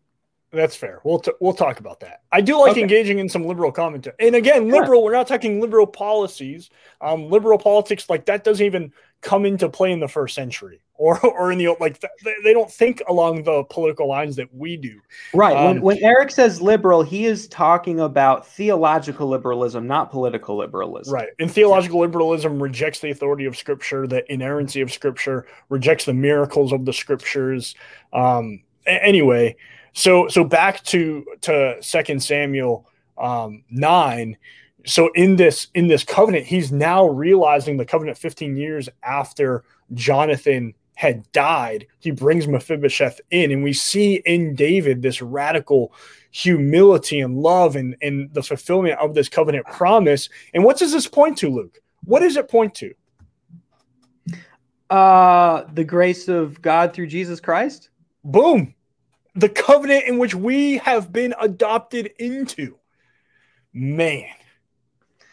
That's fair. We'll t- we'll talk about that. I do like okay. engaging in some liberal commentary. And again, liberal. We're not talking liberal policies. Um, liberal politics like that doesn't even come into play in the first century or or in the like they don't think along the political lines that we do right um, when, when eric says liberal he is talking about theological liberalism not political liberalism right and theological liberalism rejects the authority of scripture the inerrancy of scripture rejects the miracles of the scriptures um anyway so so back to to second samuel um 9 so in this in this covenant he's now realizing the covenant 15 years after jonathan had died he brings mephibosheth in and we see in david this radical humility and love and, and the fulfillment of this covenant promise. And what does this point to luke? What does it point to? Uh the grace of god through jesus christ? Boom the covenant in which we have been adopted into. Man.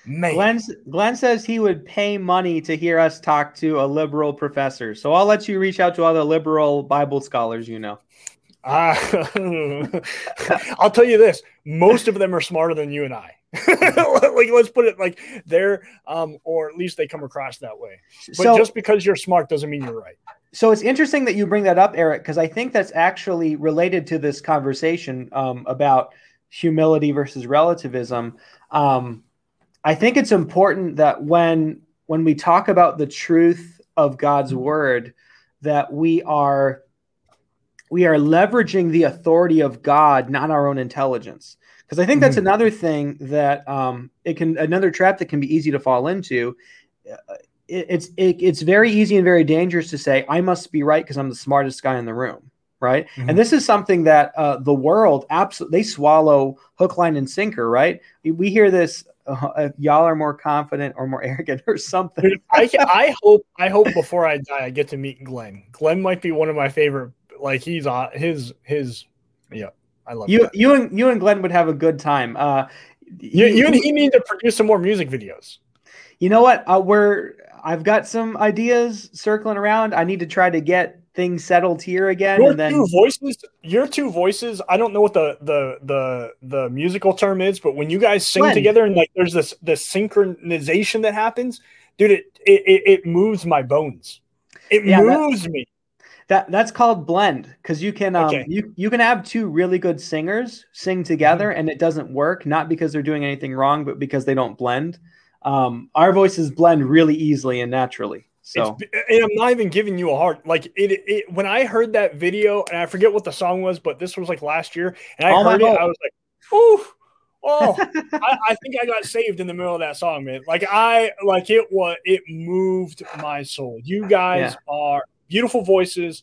Man. Glenn, Glenn says he would pay money to hear us talk to a liberal professor. So I'll let you reach out to all the liberal Bible scholars you know. Uh, I'll tell you this: most of them are smarter than you and I. like, let's put it like they're, um, or at least they come across that way. But so, just because you're smart doesn't mean you're right. So it's interesting that you bring that up, Eric, because I think that's actually related to this conversation um, about humility versus relativism. Um, I think it's important that when when we talk about the truth of God's word, that we are we are leveraging the authority of God, not our own intelligence. Because I think that's mm-hmm. another thing that um, it can another trap that can be easy to fall into. It, it's it, it's very easy and very dangerous to say I must be right because I'm the smartest guy in the room, right? Mm-hmm. And this is something that uh, the world absolutely they swallow hook, line, and sinker, right? We hear this uh, y'all are more confident or more arrogant or something. I, I hope I hope before I die I get to meet Glenn. Glenn might be one of my favorite. Like he's on his his. Yeah, I love you. That. You and you and Glenn would have a good time. Uh, you, you, you and he need to produce some more music videos. You know what? Uh, we're I've got some ideas circling around. I need to try to get things settled here again. Your and then two voices, your two voices. I don't know what the the the the musical term is, but when you guys sing together and like there's this this synchronization that happens, dude, it it, it moves my bones. It yeah, moves that, me. That that's called blend because you can um okay. you you can have two really good singers sing together mm-hmm. and it doesn't work not because they're doing anything wrong but because they don't blend. Um, our voices blend really easily and naturally. So and I'm not even giving you a heart. Like it, it, when I heard that video, and I forget what the song was, but this was like last year, and I oh heard it, I was like, "Ooh, oh!" I, I, think I got saved in the middle of that song, man. Like I, like it was, it moved my soul. You guys yeah. are beautiful voices.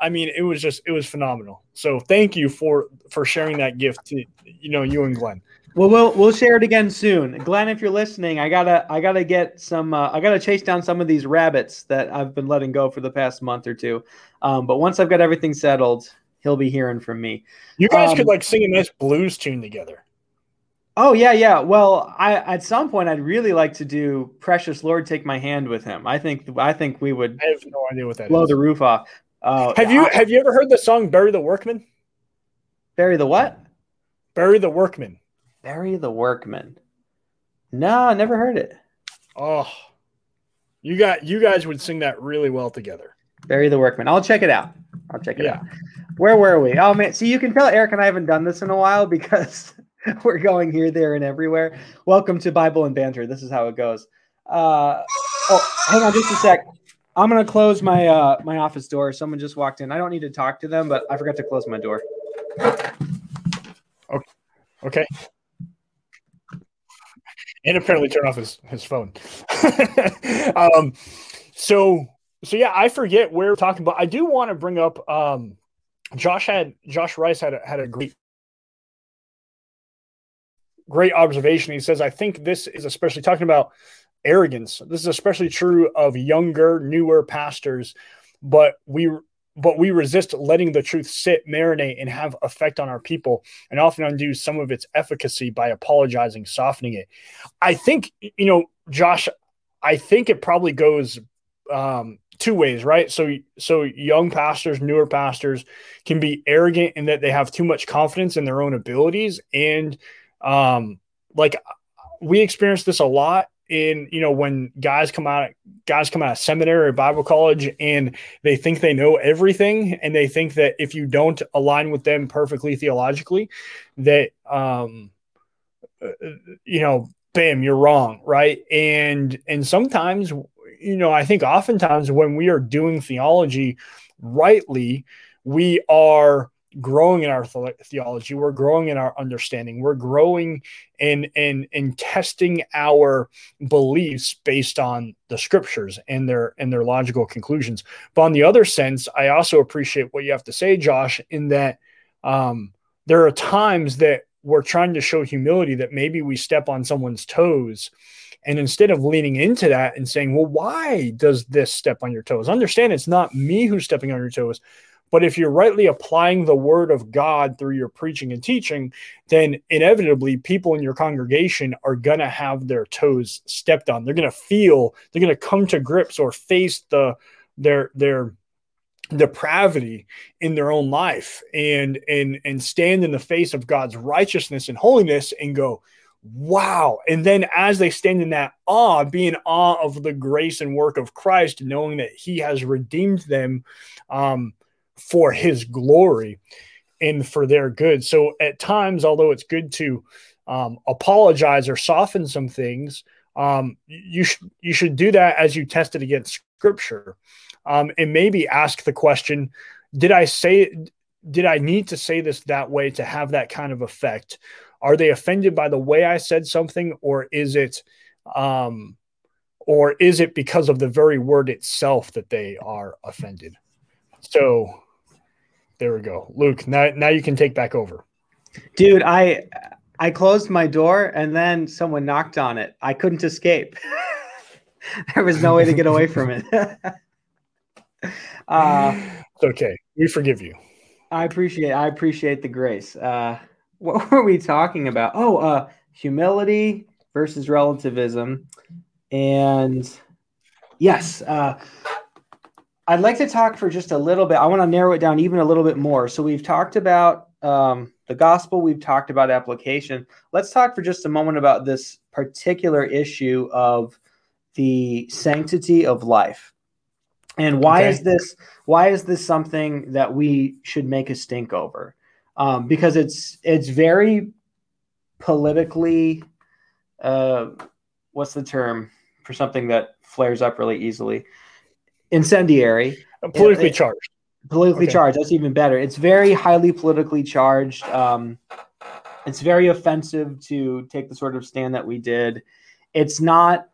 I mean, it was just, it was phenomenal. So thank you for for sharing that gift to you know you and Glenn. Well, we'll we'll share it again soon, Glenn. If you're listening, I gotta I gotta get some uh, I gotta chase down some of these rabbits that I've been letting go for the past month or two. Um, but once I've got everything settled, he'll be hearing from me. You guys um, could like sing a nice blues tune together. Oh yeah, yeah. Well, I at some point I'd really like to do "Precious Lord, Take My Hand" with him. I think I think we would. I have no idea what that blow is. the roof off. Uh, have you I, have you ever heard the song "Bury the Workman"? Bury the what? Bury the Workman. Bury the Workman. No, I never heard it. Oh, you got you guys would sing that really well together. Bury the Workman. I'll check it out. I'll check it yeah. out. Where were we? Oh man, see you can tell Eric and I haven't done this in a while because we're going here, there, and everywhere. Welcome to Bible and Banter. This is how it goes. Uh, oh, hang on just a sec. I'm gonna close my uh, my office door. Someone just walked in. I don't need to talk to them, but I forgot to close my door. Okay. Okay and apparently turn off his, his phone. um, so so yeah, I forget where we're talking about. I do want to bring up um, Josh had Josh Rice had a, had a great great observation. He says, I think this is especially talking about arrogance. This is especially true of younger, newer pastors, but we but we resist letting the truth sit, marinate, and have effect on our people, and often undo some of its efficacy by apologizing, softening it. I think, you know, Josh, I think it probably goes um, two ways, right? So, so young pastors, newer pastors can be arrogant in that they have too much confidence in their own abilities, and um, like we experience this a lot in you know when guys come out guys come out of seminary or bible college and they think they know everything and they think that if you don't align with them perfectly theologically that um you know bam you're wrong right? And and sometimes you know i think oftentimes when we are doing theology rightly we are growing in our theology we're growing in our understanding we're growing in in in testing our beliefs based on the scriptures and their and their logical conclusions. But on the other sense i also appreciate what you have to say josh in that um, there are times that we're trying to show humility that maybe we step on someone's toes and instead of leaning into that and saying well why does this step on your toes? Understand it's not me who's stepping on your toes But if you're rightly applying the word of God through your preaching and teaching, then inevitably people in your congregation are going to have their toes stepped on. They're going to feel, they're going to come to grips or face the their their depravity in their own life and and and stand in the face of God's righteousness and holiness and go wow and then as they stand in that awe be in awe of the grace and work of Christ knowing that he has redeemed them um, for his glory and for their good. So at times although it's good to um, apologize or soften some things um, you should you should do that as you test it against scripture. Um, and maybe ask the question did i say did i need to say this that way to have that kind of effect? Are they offended by the way i said something or is it um, or is it because of the very word itself that they are offended? So there we go luke now, now you can take back over dude i i closed my door and then someone knocked on it i couldn't escape there was no way to get away from it uh, it's okay. We forgive you. I appreciate. I appreciate the grace. Uh, what were we talking about? Oh, uh, humility versus relativism, and yes, uh, I'd like to talk for just a little bit. I want to narrow it down even a little bit more. So we've talked about um, the gospel. We've talked about application. Let's talk for just a moment about this particular issue of the sanctity of life. And why okay. is this? Why is this something that we should make a stink over? Um, because it's it's very politically. Uh, what's the term for something that flares up really easily? Incendiary. Politically it, charged. Politically okay. charged. That's even better. It's very highly politically charged. Um, it's very offensive to take the sort of stand that we did. It's not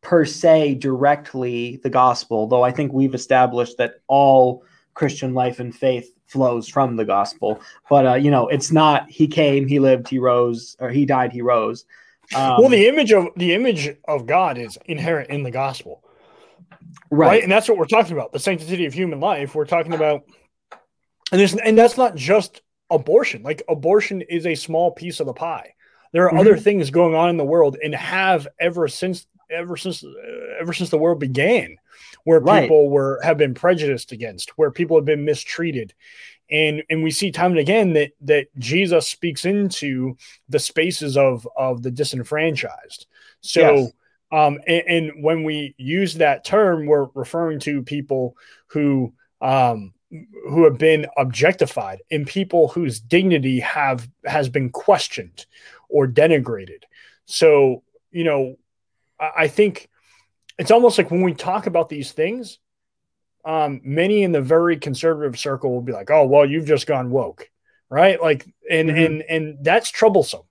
per se directly the gospel, though I think we've established that all Christian life and faith flows from the gospel. But uh, you know, it's not he came, he lived, he rose, or he died, he rose. Um, well, the image of the image of God is inherent in the gospel, right. right? And that's what we're talking about. The sanctity of human life. We're talking about, and there's and that's not just abortion. Like abortion is a small piece of the pie. There are mm-hmm. other things going on in the world and have ever since ever since ever since the world began, where right. people were have been prejudiced against, where people have been mistreated, and and we see time and again that that Jesus speaks into the spaces of of the disenfranchised. So. Yes. Um, and, and, when we use that term, we're referring to people who um, who have been objectified and people whose dignity have has been questioned or denigrated. So you know I think it's almost like when we talk about these things, um, many in the very conservative circle will be like, "Oh, well, you've just gone woke," right? Like, and mm-hmm. and and that's troublesome.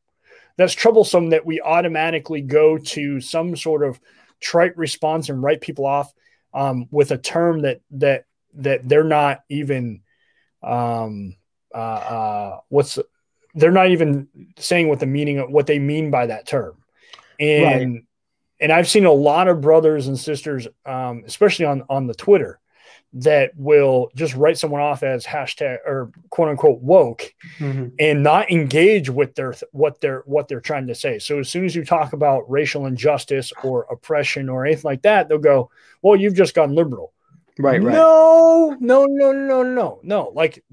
That's troublesome that we automatically go to some sort of trite response and write people off um, with a term that that that they're not even um, uh, uh, what's they're not even saying what the meaning of what they mean by that term, and right. and I've seen a lot of brothers and sisters, um, especially on on the Twitter, that will just write someone off as hashtag or quote unquote woke, mm-hmm. and not engage with their what they're what they're trying to say. So as soon as you talk about racial injustice or oppression or anything like that, they'll go, "Well, you've just gone liberal." Right. Right. No. No. No. No. No. No. Like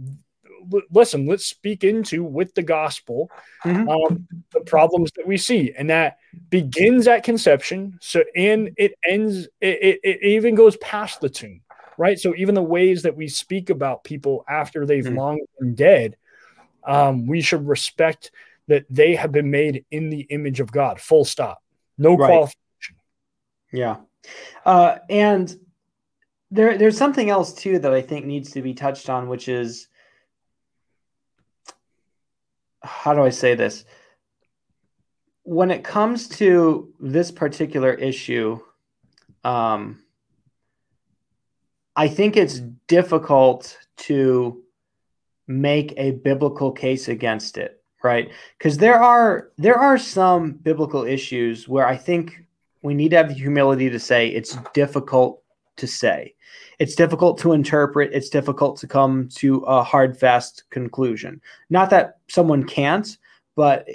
listen, let's speak into with the gospel mm-hmm. um, the problems that we see, and that begins at conception. So, and it ends, it, it, it even goes past the tomb, right? So, even the ways that we speak about people after they've mm-hmm. long been dead, um, we should respect that they have been made in the image of God. Full stop. No right. qualification. Yeah, uh, and there, there's something else too that I think needs to be touched on, which is how do I say this? When it comes to this particular issue, um, I think it's difficult to make a biblical case against it, right? Because there are there are some biblical issues where I think we need to have the humility to say it's difficult to say. It's difficult to interpret. It's difficult to come to a hard, fast conclusion. Not that someone can't, but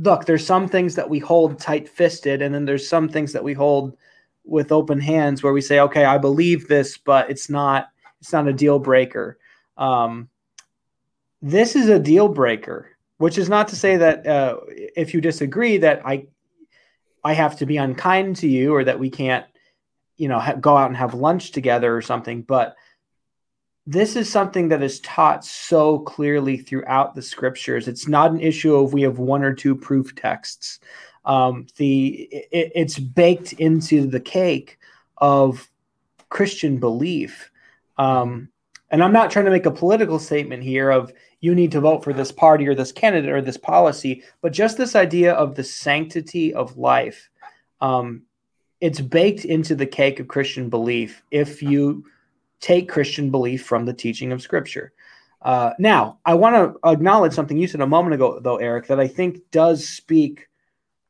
look, there's some things that we hold tight fisted, and then there's some things that we hold with open hands where we say, okay, I believe this, but it's not it's not a deal breaker. Um, this is a deal breaker, which is not to say that uh, if you disagree that I I have to be unkind to you or that we can't you know ha- go out and have lunch together or something, but this is something that is taught so clearly throughout the scriptures. It's not an issue of we have one or two proof texts. Um, the it, it's baked into the cake of Christian belief. Um, and I'm not trying to make a political statement here of you need to vote for this party or this candidate or this policy, but just this idea of the sanctity of life. Um, it's baked into the cake of Christian belief if you take Christian belief from the teaching of Scripture. Uh, now, I want to acknowledge something you said a moment ago, though, Eric, that I think does speak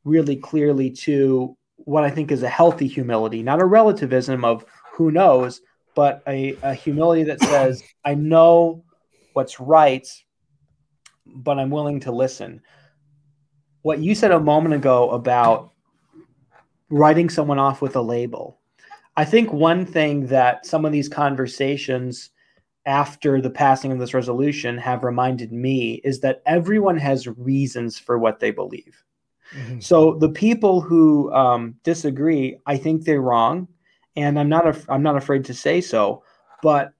really clearly to what I think is a healthy humility, not a relativism of who knows, but a, a humility that says, I know what's right, but I'm willing to listen. What you said a moment ago about writing someone off with a label. I think one thing that some of these conversations after the passing of this resolution have reminded me is that everyone has reasons for what they believe. Mm-hmm. So the people who um, disagree, I think they're wrong and I'm not I'm not afraid to say so. But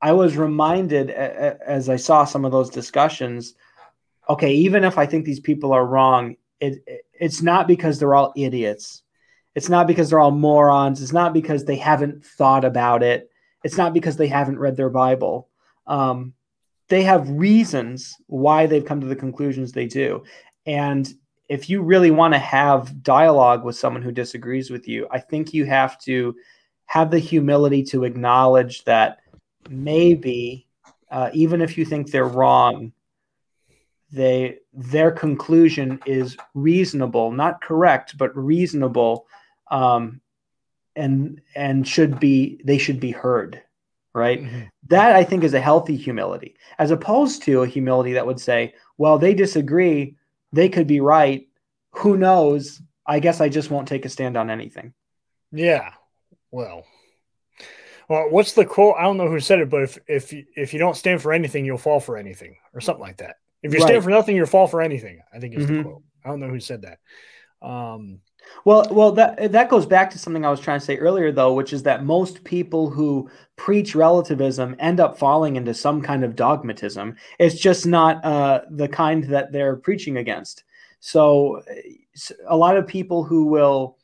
I was reminded a- a- as I saw some of those discussions. Okay, even if I think these people are wrong, it, it it's not because they're all idiots. It's not because they're all morons. It's not because they haven't thought about it. It's not because they haven't read their Bible. Um, they have reasons why they've come to the conclusions they do. And if you really want to have dialogue with someone who disagrees with you, I think you have to have the humility to acknowledge that maybe uh, even if you think they're wrong they their conclusion is reasonable not correct but reasonable um, and and should be they should be heard right mm-hmm. that i think is a healthy humility as opposed to a humility that would say well they disagree they could be right who knows i guess i just won't take a stand on anything yeah well, well, what's the quote? I don't know who said it, but if if you, if you don't stand for anything, you'll fall for anything, or something like that. If you right. stand for nothing, you'll fall for anything. I think is mm-hmm. the quote. I don't know who said that. Um, well, well, that that goes back to something I was trying to say earlier, though, which is that most people who preach relativism end up falling into some kind of dogmatism. It's just not uh, the kind that they're preaching against. So, a lot of people who will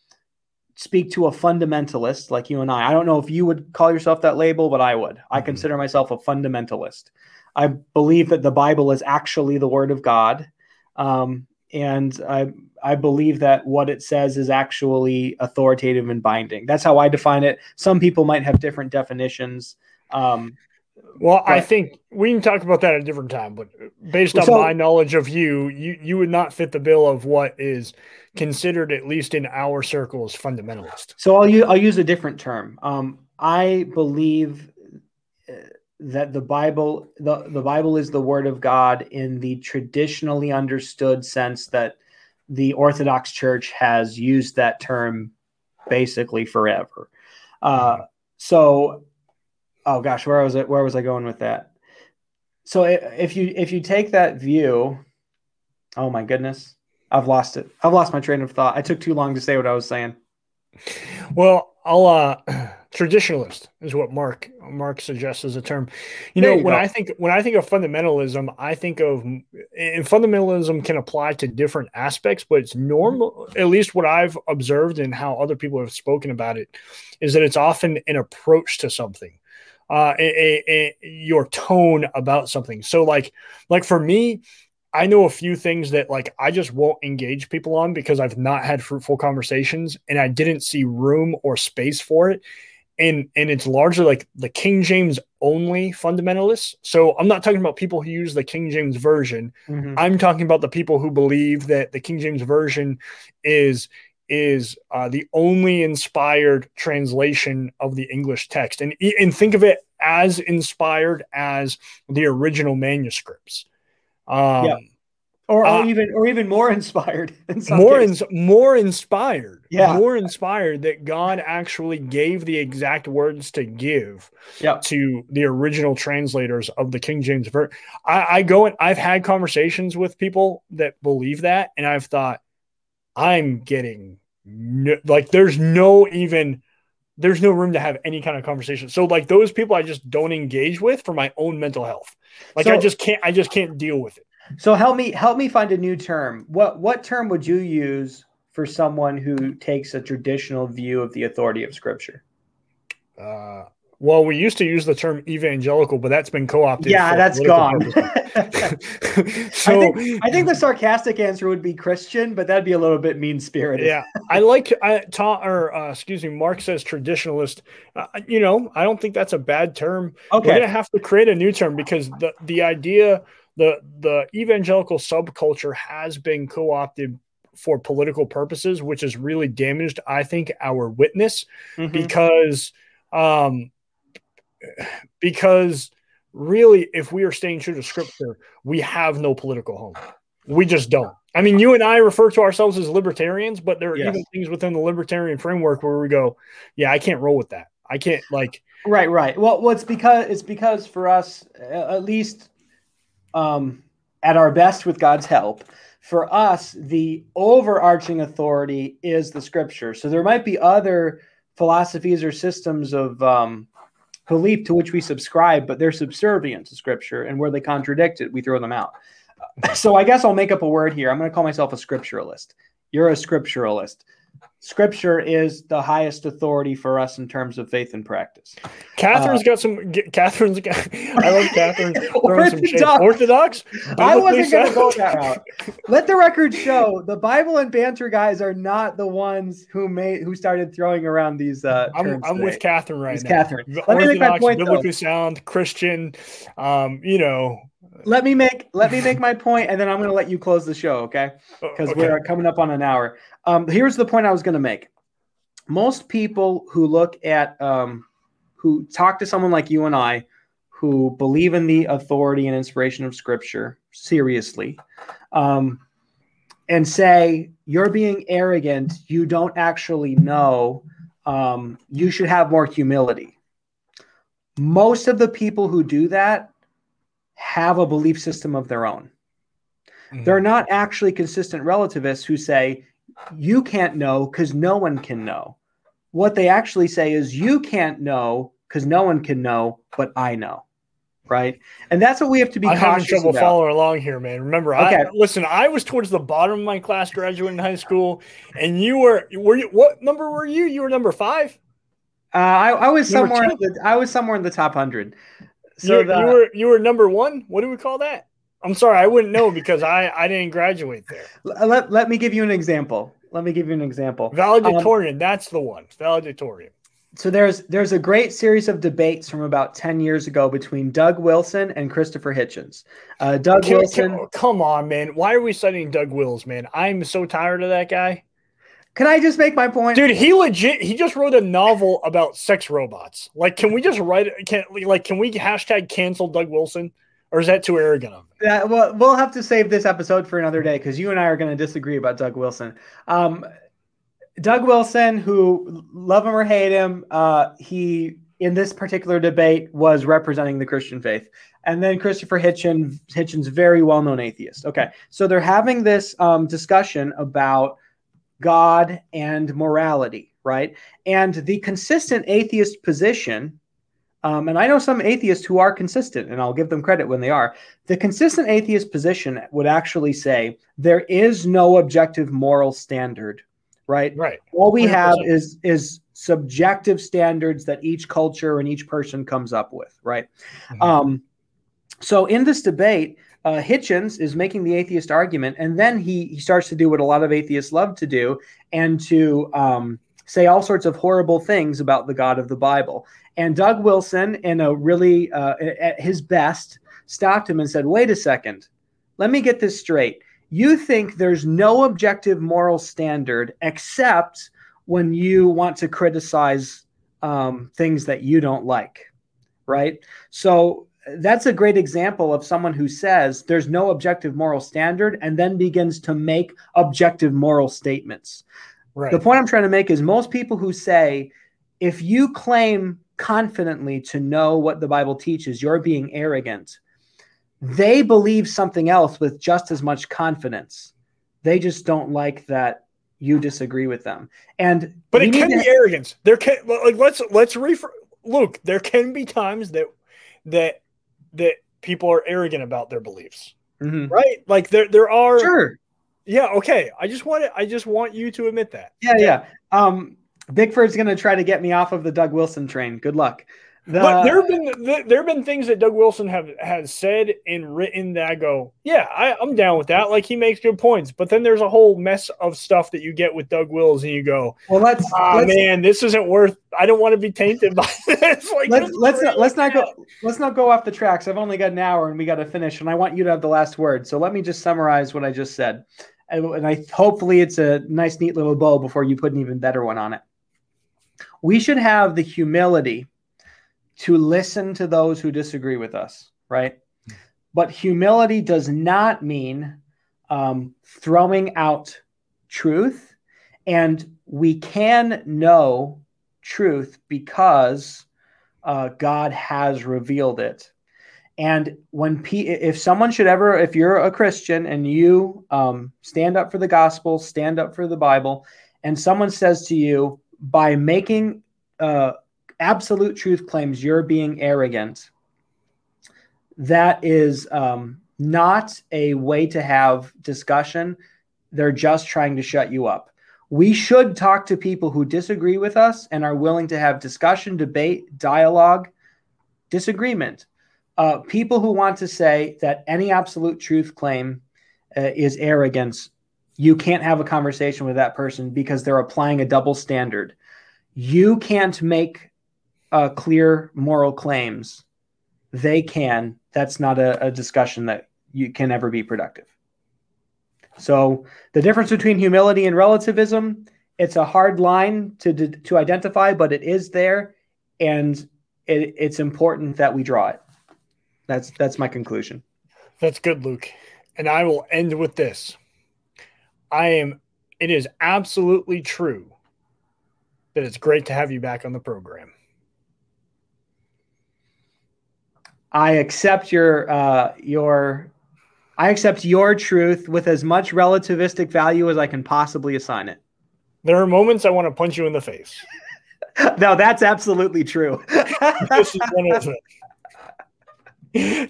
speak to a fundamentalist like you and I. I don't know if you would call yourself that label, but I would. I mm-hmm. consider myself a fundamentalist. I believe that the Bible is actually the Word of God, um, and I I believe that what it says is actually authoritative and binding. That's how I define it. Some people might have different definitions. Um, well, but, I think we can talk about that at a different time, but based on so, my knowledge of you, you you would not fit the bill of what is considered, at least in our circles, fundamentalist. So I'll use, I'll use a different term. Um, I believe uh, that the Bible the, the Bible is the word of God in the traditionally understood sense that the Orthodox Church has used that term basically forever. Uh, mm-hmm. so oh gosh, where was it? Where was I going with that? So if you if you take that view, oh my goodness, I've lost it. I've lost my train of thought. I took too long to say what I was saying. Well, I'll uh traditionalist is what Mark Mark suggests as a term. You know, you when go. I think when I think of fundamentalism, I think of and fundamentalism can apply to different aspects, but it's normal. At least what I've observed and how other people have spoken about it is that it's often an approach to something uh, a, a, a, your tone about something. So like like for me, I know a few things that like I just won't engage people on because I've not had fruitful conversations and I didn't see room or space for it. And and it's largely like the King James only fundamentalists. So I'm not talking about people who use the King James version. Mm-hmm. I'm talking about the people who believe that the King James version is is uh, the only inspired translation of the English text, and and think of it as inspired as the original manuscripts. Um, yeah. Or, or uh, even or even more inspired in more in, more inspired yeah more inspired that god actually gave the exact words to give yep. to the original translators of the king james version I, I go and i've had conversations with people that believe that and i've thought i'm getting no, like there's no even there's no room to have any kind of conversation. So like those people I just don't engage with for my own mental health. Like so, I just can't I just can't deal with it. So help me help me find a new term. What what term would you use for someone who takes a traditional view of the authority of scripture? Uh well, we used to use the term evangelical, but that's been co-opted. Yeah, that's gone. so I think, I think, the sarcastic answer would be Christian, but that'd be a little bit mean-spirited. Yeah, I like I ta- or uh, excuse me, Mark says traditionalist. Uh, you know, I don't think that's a bad term. Okay, we're gonna have to create a new term because the the idea the the evangelical subculture has been co-opted for political purposes, which has really damaged, I think, our witness mm-hmm. because um because really, if we are staying true to scripture, we have no political home. We just don't. I mean, you and I refer to ourselves as libertarians, but there are yes. even things within the libertarian framework where we go, yeah, I can't roll with that. I can't like right, right. Well, well, it's because it's because for us, at least, um, at our best with God's help, for us, the overarching authority is the Scripture. So there might be other philosophies or systems of um, belief to which we subscribe, but they're subservient to scripture, and where they contradict it, we throw them out. So I guess I'll make up a word here. I'm going to call myself a scripturalist. You're a scripturalist. Scripture is the highest authority for us in terms of faith and practice. Catherine's uh, got some. Catherine's got. I love Catherine Orthodox. Orthodox. I wasn't going to go that route. Let the record show the Bible and banter guys are not the ones who made who started throwing around these. Uh, I'm, I'm with Catherine right now. Catherine. Let Orthodox, me make my point. Biblically though. sound, Christian. Um, you know, let me make let me make my point and then i'm going to let you close the show okay? Because okay. we're coming up on an hour. Um, here's the point i was going to make. Most people who look at um, who talk to someone like you and i who believe in the authority and inspiration of scripture seriously um, and say you're being arrogant. You don't actually know um, you should have more humility. Most of the people who do that have a belief system of their own. Mm-hmm. They're not actually consistent relativists who say, you can't know because no one can know. What they actually say is, you can't know because no one can know, but I know. Right. And that's what we have to be I'm having trouble about. following along here, man. Remember, okay. I, listen, I was towards the bottom of my class graduating in high school, and you were, were you, what number were you? You were number five? Uh, I, I was number somewhere. In the, I was somewhere in the top hundred. So you, the, you were you were number one. What do we call that? I'm sorry, I wouldn't know because I I didn't graduate there. Let, let me give you an example. Let me give you an example. Valedictorian, um, that's the one. Valedictorian. So there's there's a great series of debates from about 10 years ago between Doug Wilson and Christopher Hitchens. Uh, Doug can, Wilson. Can, come on, man. Why are we studying Doug Wills, man? I'm so tired of that guy. Can I just make my point? Dude, he legit he just wrote a novel about sex robots. Like, can we just write it? Can like can we hashtag cancel Doug Wilson? Or is that too arrogant of me? Yeah, well, we'll have to save this episode for another day because you and I are going to disagree about Doug Wilson. Um, Doug Wilson, who love him or hate him, uh, he in this particular debate was representing the Christian faith. And then Christopher Hitchens, Hitchens, very well known atheist. Okay, so they're having this um, discussion about God and morality, right? And the consistent atheist position, um, and I know some atheists who are consistent, and I'll give them credit when they are. The consistent atheist position would actually say there is no objective moral standard, right? Right. All we 100%. have is is subjective standards that each culture and each person comes up with, right? Mm-hmm. Um, so in this debate, uh, Hitchens is making the atheist argument, and then he he starts to do what a lot of atheists love to do, and to um, say all sorts of horrible things about the God of the Bible. And Doug Wilson, in a really uh, at his best, stopped him and said, "Wait a second, let me get this straight. you think there's no objective moral standard except when you want to criticize um, things that you don't like, right? So that's a great example of someone who says there's no objective moral standard and then begins to make objective moral statements. Right. The point I'm trying to make is most people who say, if you claim confidently to know what the Bible teaches, you're being arrogant. They believe something else with just as much confidence. They just don't like that you disagree with them. And but it can to- be arrogance. There can like let's let's refer Luke. There can be times that that that people are arrogant about their beliefs, mm-hmm. right? Like there there are sure. Yeah, okay. I just want it. I just want you to admit that. Yeah, yeah. Um, Bickford's going to try to get me off of the Doug Wilson train. Good luck. The, but there have been there have been things that Doug Wilson have has said and written that I go, yeah, I, am down with that. Like he makes good points, but then there's a whole mess of stuff that you get with Doug Wills, and you go, well, let's, ah, let's man, this isn't worth. I don't want to be tainted by this. like, let's let's not, let's not go let's not go off the tracks. I've only got an hour, and we got to finish, and I want you to have the last word. So let me just summarize what I just said, and, and I hopefully it's a nice, neat little bow before you put an even better one on it. We should have the humility to listen to those who disagree with us, right? But humility does not mean um, throwing out truth. And we can know truth because uh, God has revealed it. And when P- if someone should ever, if you're a Christian and you um, stand up for the gospel, stand up for the Bible, and someone says to you, by making uh, absolute truth claims you're being arrogant, that is um, not a way to have discussion. They're just trying to shut you up. We should talk to people who disagree with us and are willing to have discussion, debate, dialogue, disagreement. Uh, people who want to say that any absolute truth claim uh, is arrogance, you can't have a conversation with that person because they're applying a double standard. You can't make uh, clear moral claims, they can. That's not a, a discussion that you can ever be productive. So the difference between humility and relativism, it's a hard line to to identify, but it is there, and it, it's important that we draw it. That's that's my conclusion. That's good, Luke. And I will end with this. I am. It is absolutely true that it's great to have you back on the program. I accept your uh, your I accept your truth with as much relativistic value as I can possibly assign it. There are moments I want to punch you in the face. no, that's absolutely true. this is one of them.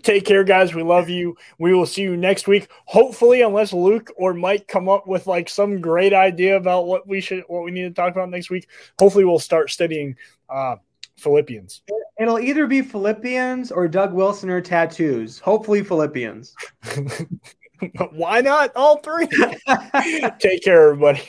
Take care, guys. We love you. We will see you next week. Hopefully, unless Luke or Mike come up with like some great idea about what we should, what we need to talk about next week. Hopefully, we'll start studying uh, Philippians. It'll either be Philippians or Doug Wilson or tattoos. Hopefully, Philippians. Why not all three? Take care, everybody.